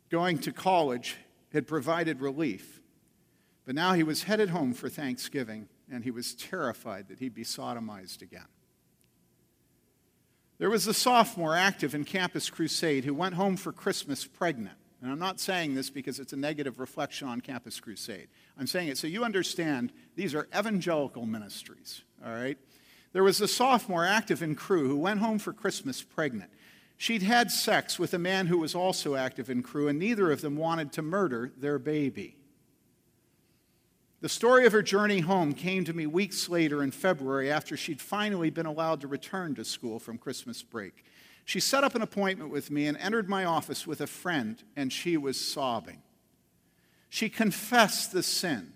S1: Going to college had provided relief, but now he was headed home for Thanksgiving and he was terrified that he'd be sodomized again. There was a sophomore active in Campus Crusade who went home for Christmas pregnant. And I'm not saying this because it's a negative reflection on Campus Crusade. I'm saying it so you understand these are evangelical ministries, all right? There was a sophomore active in Cru who went home for Christmas pregnant. She'd had sex with a man who was also active in Cru, and neither of them wanted to murder their baby. The story of her journey home came to me weeks later in February after she'd finally been allowed to return to school from Christmas break. She set up an appointment with me and entered my office with a friend, and she was sobbing. She confessed the sin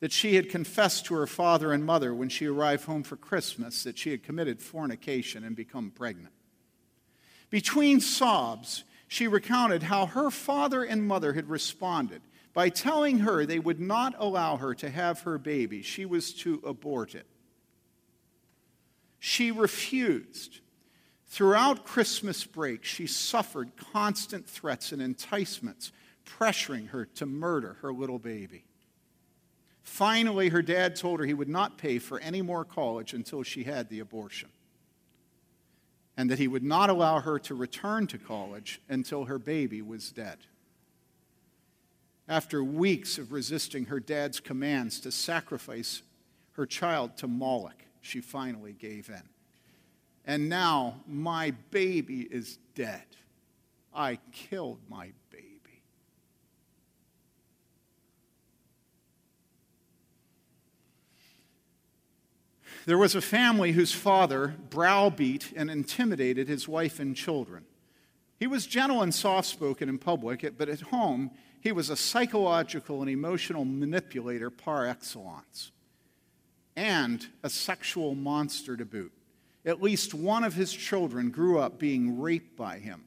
S1: that she had confessed to her father and mother when she arrived home for Christmas that she had committed fornication and become pregnant. Between sobs, she recounted how her father and mother had responded by telling her they would not allow her to have her baby. She was to abort it. She refused. Throughout Christmas break, she suffered constant threats and enticements, pressuring her to murder her little baby. Finally, her dad told her he would not pay for any more college until she had the abortion, and that he would not allow her to return to college until her baby was dead. After weeks of resisting her dad's commands to sacrifice her child to Moloch, she finally gave in. And now my baby is dead. I killed my baby. There was a family whose father browbeat and intimidated his wife and children. He was gentle and soft spoken in public, but at home, he was a psychological and emotional manipulator par excellence and a sexual monster to boot. At least one of his children grew up being raped by him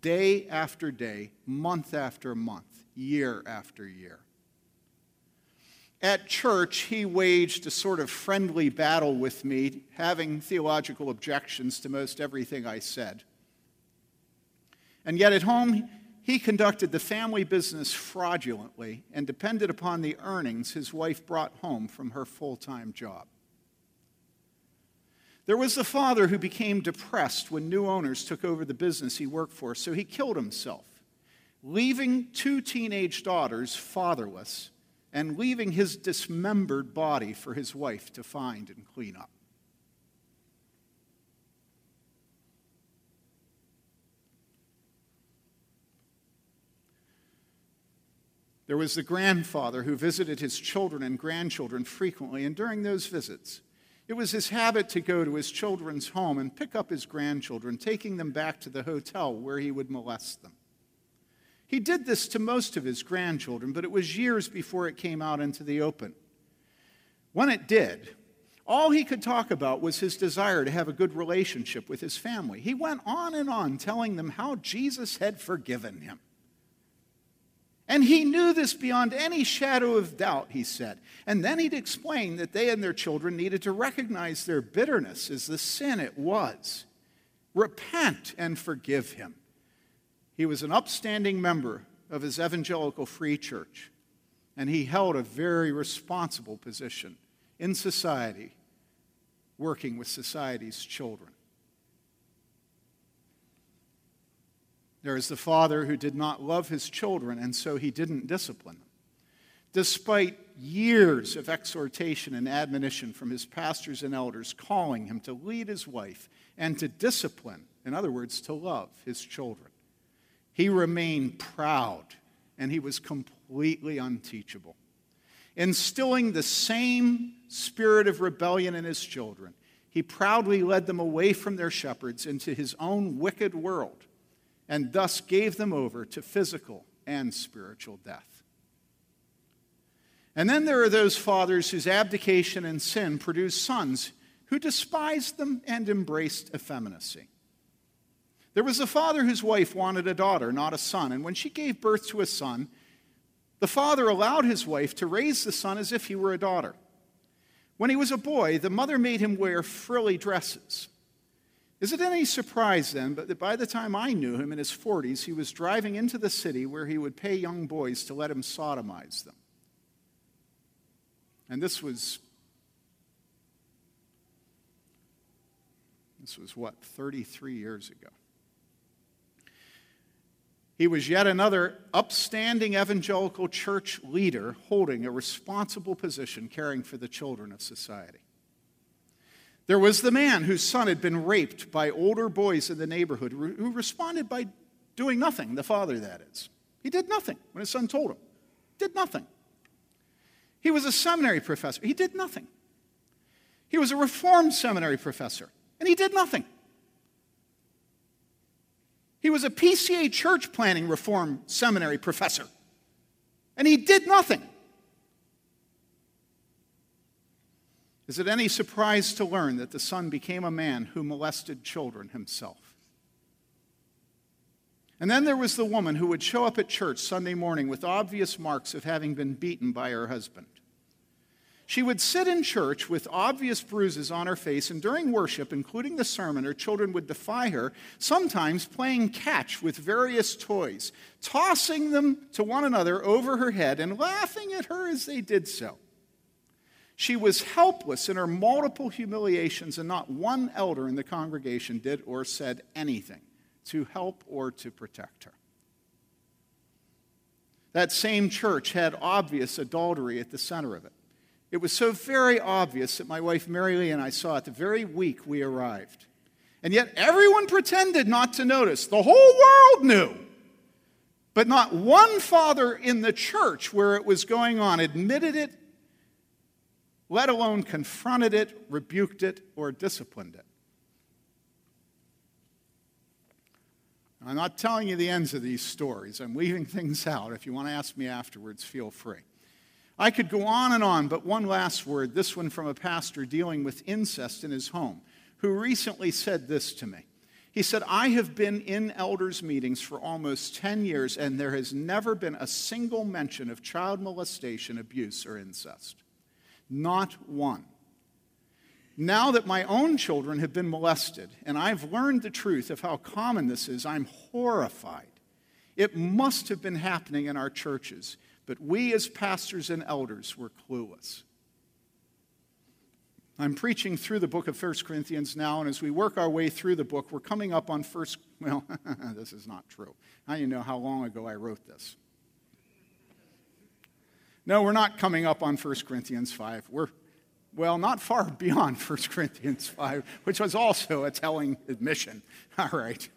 S1: day after day, month after month, year after year. At church, he waged a sort of friendly battle with me, having theological objections to most everything I said. And yet at home, he conducted the family business fraudulently and depended upon the earnings his wife brought home from her full time job. There was the father who became depressed when new owners took over the business he worked for, so he killed himself, leaving two teenage daughters fatherless and leaving his dismembered body for his wife to find and clean up. There was the grandfather who visited his children and grandchildren frequently, and during those visits, it was his habit to go to his children's home and pick up his grandchildren, taking them back to the hotel where he would molest them. He did this to most of his grandchildren, but it was years before it came out into the open. When it did, all he could talk about was his desire to have a good relationship with his family. He went on and on telling them how Jesus had forgiven him. And he knew this beyond any shadow of doubt, he said. And then he'd explain that they and their children needed to recognize their bitterness as the sin it was, repent and forgive him. He was an upstanding member of his evangelical free church, and he held a very responsible position in society, working with society's children. There is the father who did not love his children, and so he didn't discipline them. Despite years of exhortation and admonition from his pastors and elders calling him to lead his wife and to discipline, in other words, to love his children, he remained proud and he was completely unteachable. Instilling the same spirit of rebellion in his children, he proudly led them away from their shepherds into his own wicked world and thus gave them over to physical and spiritual death. And then there are those fathers whose abdication and sin produced sons who despised them and embraced effeminacy. There was a father whose wife wanted a daughter, not a son, and when she gave birth to a son, the father allowed his wife to raise the son as if he were a daughter. When he was a boy, the mother made him wear frilly dresses. Is it any surprise then but that by the time I knew him in his 40s, he was driving into the city where he would pay young boys to let him sodomize them? And this was, this was what, 33 years ago. He was yet another upstanding evangelical church leader holding a responsible position caring for the children of society. There was the man whose son had been raped by older boys in the neighborhood who responded by doing nothing, the father, that is. He did nothing when his son told him. Did nothing. He was a seminary professor. He did nothing. He was a reformed seminary professor, and he did nothing. He was a PCA church planting reform seminary professor, and he did nothing. Is it any surprise to learn that the son became a man who molested children himself? And then there was the woman who would show up at church Sunday morning with obvious marks of having been beaten by her husband. She would sit in church with obvious bruises on her face, and during worship, including the sermon, her children would defy her, sometimes playing catch with various toys, tossing them to one another over her head and laughing at her as they did so. She was helpless in her multiple humiliations, and not one elder in the congregation did or said anything to help or to protect her. That same church had obvious adultery at the center of it. It was so very obvious that my wife Mary Lee and I saw it the very week we arrived. And yet everyone pretended not to notice. The whole world knew. But not one father in the church where it was going on admitted it, let alone confronted it, rebuked it, or disciplined it. I'm not telling you the ends of these stories. I'm leaving things out. If you want to ask me afterwards, feel free. I could go on and on, but one last word, this one from a pastor dealing with incest in his home, who recently said this to me. He said, I have been in elders' meetings for almost 10 years, and there has never been a single mention of child molestation, abuse, or incest. Not one. Now that my own children have been molested, and I've learned the truth of how common this is, I'm horrified. It must have been happening in our churches but we as pastors and elders were clueless. I'm preaching through the book of 1 Corinthians now, and as we work our way through the book, we're coming up on first, well, this is not true. Now you know how long ago I wrote this. No, we're not coming up on 1 Corinthians 5. We're, well, not far beyond 1 Corinthians 5, which was also a telling admission. All right.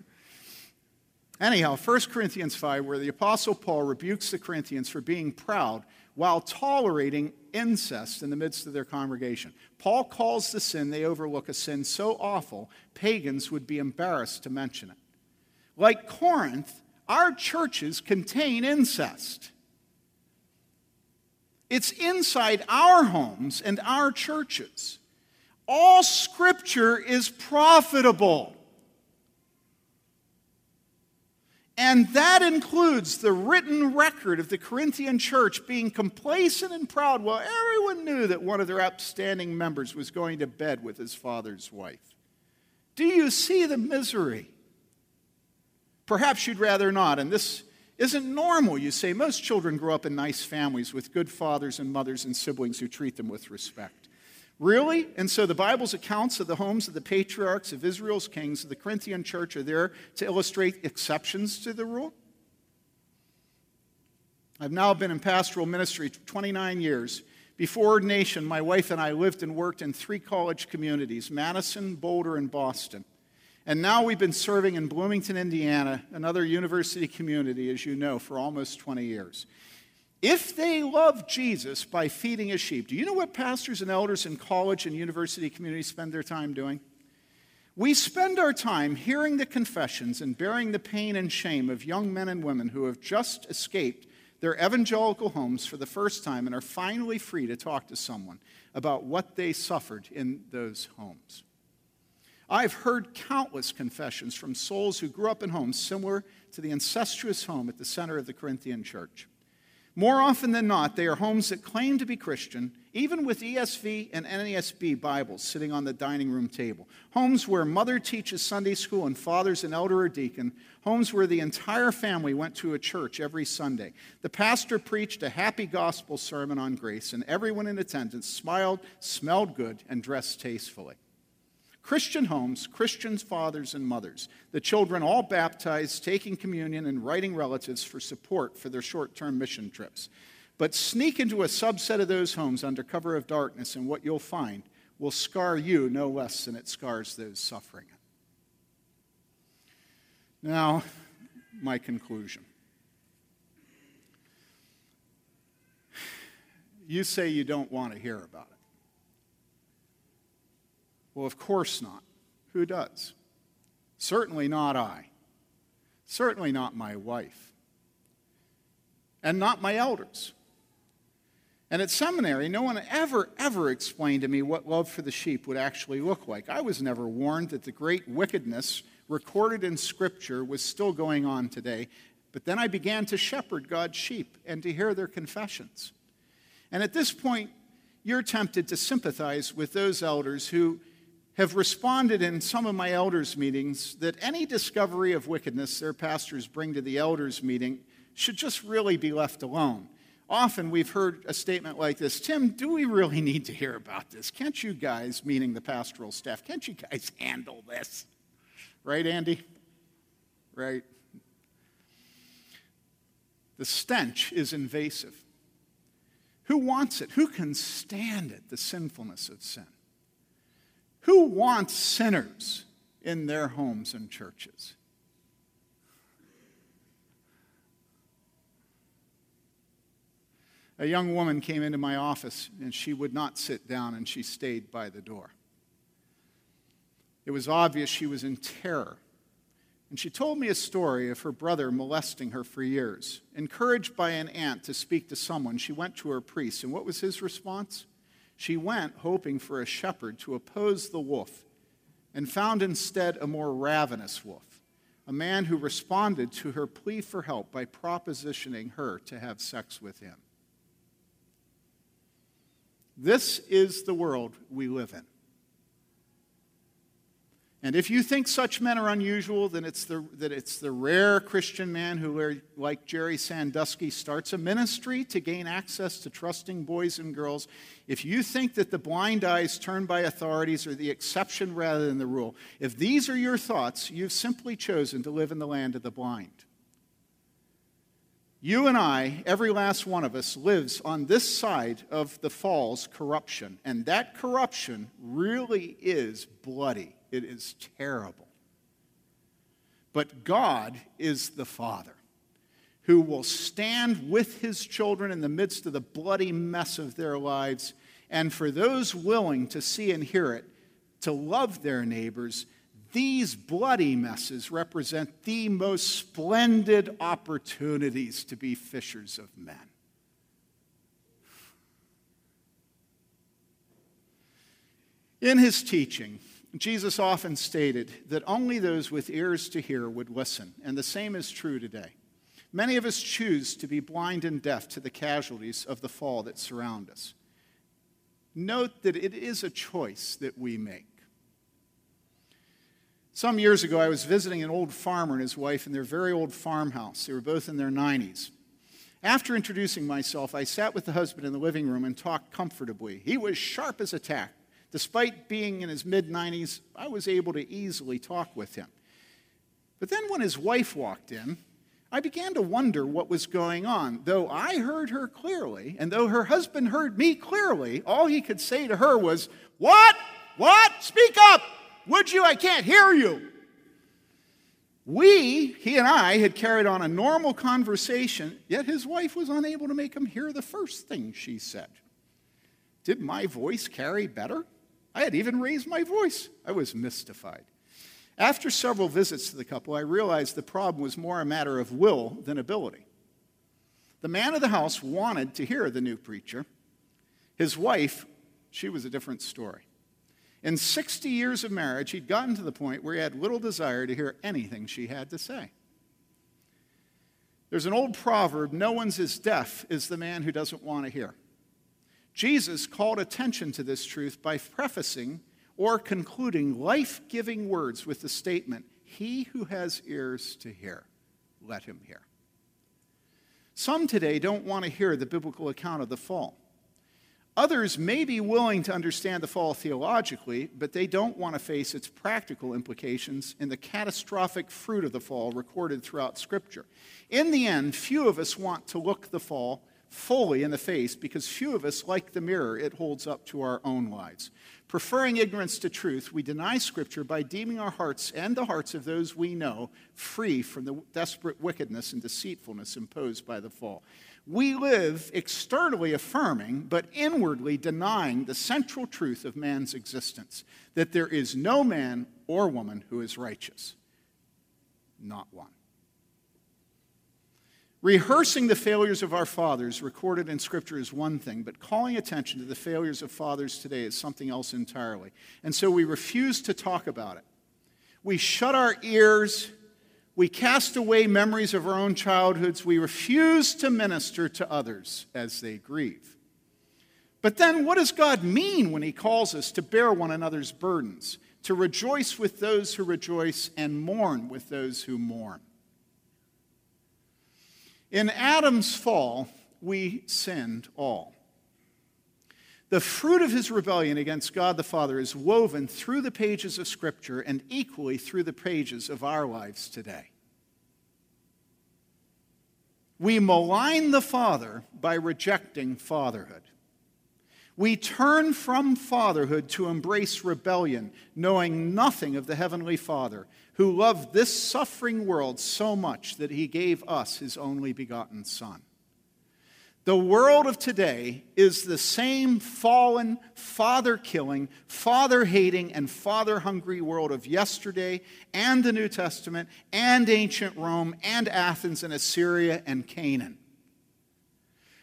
S1: Anyhow, 1 Corinthians 5, where the Apostle Paul rebukes the Corinthians for being proud while tolerating incest in the midst of their congregation. Paul calls the sin they overlook a sin so awful, pagans would be embarrassed to mention it. Like Corinth, our churches contain incest. It's inside our homes and our churches. All scripture is profitable. And that includes the written record of the Corinthian church being complacent and proud while everyone knew that one of their upstanding members was going to bed with his father's wife. Do you see the misery? Perhaps you'd rather not, and this isn't normal, you say. Most children grow up in nice families with good fathers and mothers and siblings who treat them with respect. Really? And so the Bible's accounts of the homes of the patriarchs of Israel's kings of the Corinthian church are there to illustrate exceptions to the rule? I've now been in pastoral ministry 29 years. Before ordination, my wife and I lived and worked in three college communities Madison, Boulder, and Boston. And now we've been serving in Bloomington, Indiana, another university community, as you know, for almost 20 years. If they love Jesus by feeding his sheep, do you know what pastors and elders in college and university communities spend their time doing? We spend our time hearing the confessions and bearing the pain and shame of young men and women who have just escaped their evangelical homes for the first time and are finally free to talk to someone about what they suffered in those homes. I've heard countless confessions from souls who grew up in homes similar to the incestuous home at the center of the Corinthian church. More often than not, they are homes that claim to be Christian, even with ESV and NASB Bibles sitting on the dining room table. Homes where mother teaches Sunday school and father's an elder or deacon. Homes where the entire family went to a church every Sunday. The pastor preached a happy gospel sermon on grace, and everyone in attendance smiled, smelled good, and dressed tastefully. Christian homes, Christian fathers and mothers, the children all baptized, taking communion, and writing relatives for support for their short term mission trips. But sneak into a subset of those homes under cover of darkness, and what you'll find will scar you no less than it scars those suffering. Now, my conclusion. You say you don't want to hear about it. Well, of course not. Who does? Certainly not I. Certainly not my wife. And not my elders. And at seminary, no one ever, ever explained to me what love for the sheep would actually look like. I was never warned that the great wickedness recorded in Scripture was still going on today. But then I began to shepherd God's sheep and to hear their confessions. And at this point, you're tempted to sympathize with those elders who have responded in some of my elders' meetings that any discovery of wickedness their pastors bring to the elders' meeting should just really be left alone. Often we've heard a statement like this Tim, do we really need to hear about this? Can't you guys, meaning the pastoral staff, can't you guys handle this? Right, Andy? Right? The stench is invasive. Who wants it? Who can stand it, the sinfulness of sin? Who wants sinners in their homes and churches? A young woman came into my office and she would not sit down and she stayed by the door. It was obvious she was in terror. And she told me a story of her brother molesting her for years. Encouraged by an aunt to speak to someone, she went to her priest. And what was his response? She went hoping for a shepherd to oppose the wolf and found instead a more ravenous wolf, a man who responded to her plea for help by propositioning her to have sex with him. This is the world we live in. And if you think such men are unusual, then it's the, that it's the rare Christian man who, like Jerry Sandusky, starts a ministry to gain access to trusting boys and girls. If you think that the blind eyes turned by authorities are the exception rather than the rule, if these are your thoughts, you've simply chosen to live in the land of the blind. You and I, every last one of us, lives on this side of the fall's corruption. And that corruption really is bloody, it is terrible. But God is the Father who will stand with his children in the midst of the bloody mess of their lives. And for those willing to see and hear it, to love their neighbors these bloody messes represent the most splendid opportunities to be fishers of men. In his teaching, Jesus often stated that only those with ears to hear would listen, and the same is true today. Many of us choose to be blind and deaf to the casualties of the fall that surround us. Note that it is a choice that we make. Some years ago, I was visiting an old farmer and his wife in their very old farmhouse. They were both in their 90s. After introducing myself, I sat with the husband in the living room and talked comfortably. He was sharp as a tack. Despite being in his mid 90s, I was able to easily talk with him. But then when his wife walked in, I began to wonder what was going on. Though I heard her clearly, and though her husband heard me clearly, all he could say to her was, What? What? Speak up! Would you? I can't hear you. We, he and I, had carried on a normal conversation, yet his wife was unable to make him hear the first thing she said. Did my voice carry better? I had even raised my voice. I was mystified. After several visits to the couple, I realized the problem was more a matter of will than ability. The man of the house wanted to hear the new preacher. His wife, she was a different story. In 60 years of marriage, he'd gotten to the point where he had little desire to hear anything she had to say. There's an old proverb no one's as deaf as the man who doesn't want to hear. Jesus called attention to this truth by prefacing or concluding life giving words with the statement, He who has ears to hear, let him hear. Some today don't want to hear the biblical account of the fall. Others may be willing to understand the fall theologically, but they don't want to face its practical implications in the catastrophic fruit of the fall recorded throughout Scripture. In the end, few of us want to look the fall fully in the face because few of us like the mirror it holds up to our own lives. Preferring ignorance to truth, we deny Scripture by deeming our hearts and the hearts of those we know free from the desperate wickedness and deceitfulness imposed by the fall. We live externally affirming, but inwardly denying the central truth of man's existence that there is no man or woman who is righteous. Not one. Rehearsing the failures of our fathers recorded in Scripture is one thing, but calling attention to the failures of fathers today is something else entirely. And so we refuse to talk about it. We shut our ears, we cast away memories of our own childhoods, we refuse to minister to others as they grieve. But then, what does God mean when He calls us to bear one another's burdens, to rejoice with those who rejoice, and mourn with those who mourn? In Adam's fall, we sinned all. The fruit of his rebellion against God the Father is woven through the pages of Scripture and equally through the pages of our lives today. We malign the Father by rejecting fatherhood. We turn from fatherhood to embrace rebellion, knowing nothing of the Heavenly Father, who loved this suffering world so much that he gave us his only begotten Son. The world of today is the same fallen, father killing, father hating, and father hungry world of yesterday and the New Testament and ancient Rome and Athens and Assyria and Canaan.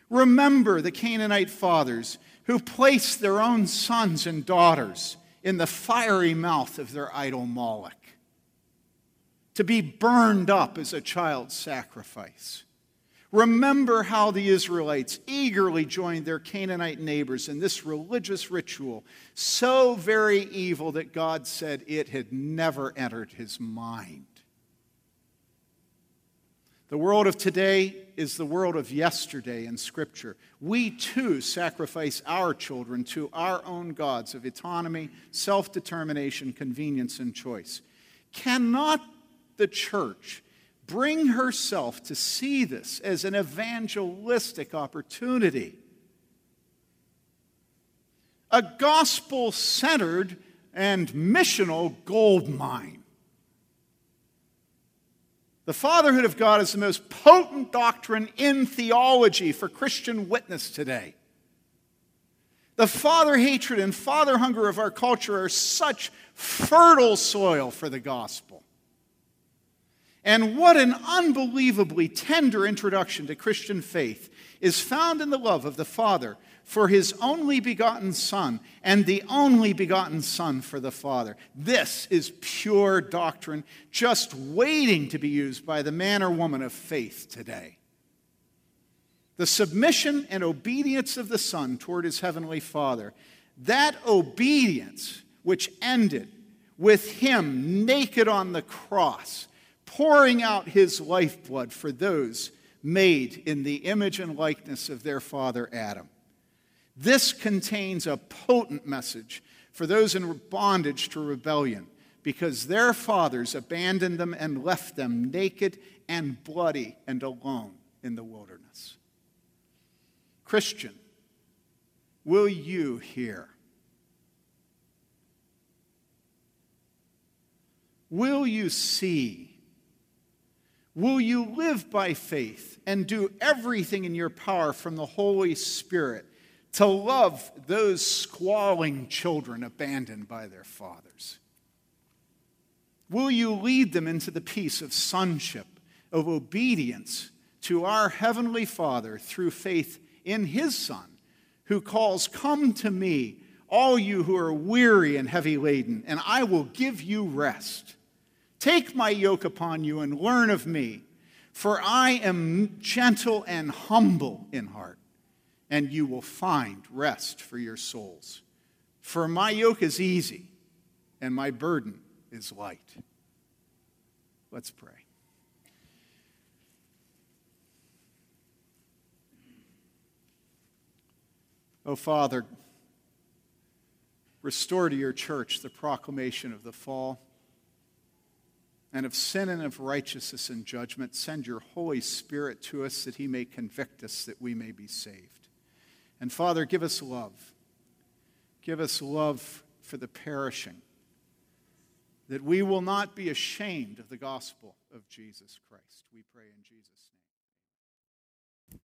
S1: Remember the Canaanite fathers who placed their own sons and daughters in the fiery mouth of their idol Moloch to be burned up as a child sacrifice. Remember how the Israelites eagerly joined their Canaanite neighbors in this religious ritual, so very evil that God said it had never entered his mind. The world of today is the world of yesterday in Scripture. We too sacrifice our children to our own gods of autonomy, self determination, convenience, and choice. Cannot the church bring herself to see this as an evangelistic opportunity? A gospel centered and missional gold mine. The fatherhood of God is the most potent doctrine in theology for Christian witness today. The father hatred and father hunger of our culture are such fertile soil for the gospel. And what an unbelievably tender introduction to Christian faith is found in the love of the Father for his only begotten Son and the only begotten Son for the Father. This is pure doctrine, just waiting to be used by the man or woman of faith today. The submission and obedience of the Son toward his heavenly Father, that obedience which ended with him naked on the cross, pouring out his lifeblood for those made in the image and likeness of their father Adam. This contains a potent message for those in bondage to rebellion because their fathers abandoned them and left them naked and bloody and alone in the wilderness. Christian, will you hear? Will you see? Will you live by faith and do everything in your power from the Holy Spirit to love those squalling children abandoned by their fathers? Will you lead them into the peace of sonship, of obedience to our Heavenly Father through faith in His Son, who calls, Come to me, all you who are weary and heavy laden, and I will give you rest. Take my yoke upon you and learn of me, for I am gentle and humble in heart and you will find rest for your souls. For my yoke is easy and my burden is light. Let's pray. Oh, Father, restore to your church the proclamation of the fall and of sin and of righteousness and judgment. Send your Holy Spirit to us that he may convict us, that we may be saved. And Father, give us love. Give us love for the perishing, that we will not be ashamed of the gospel of Jesus Christ. We pray in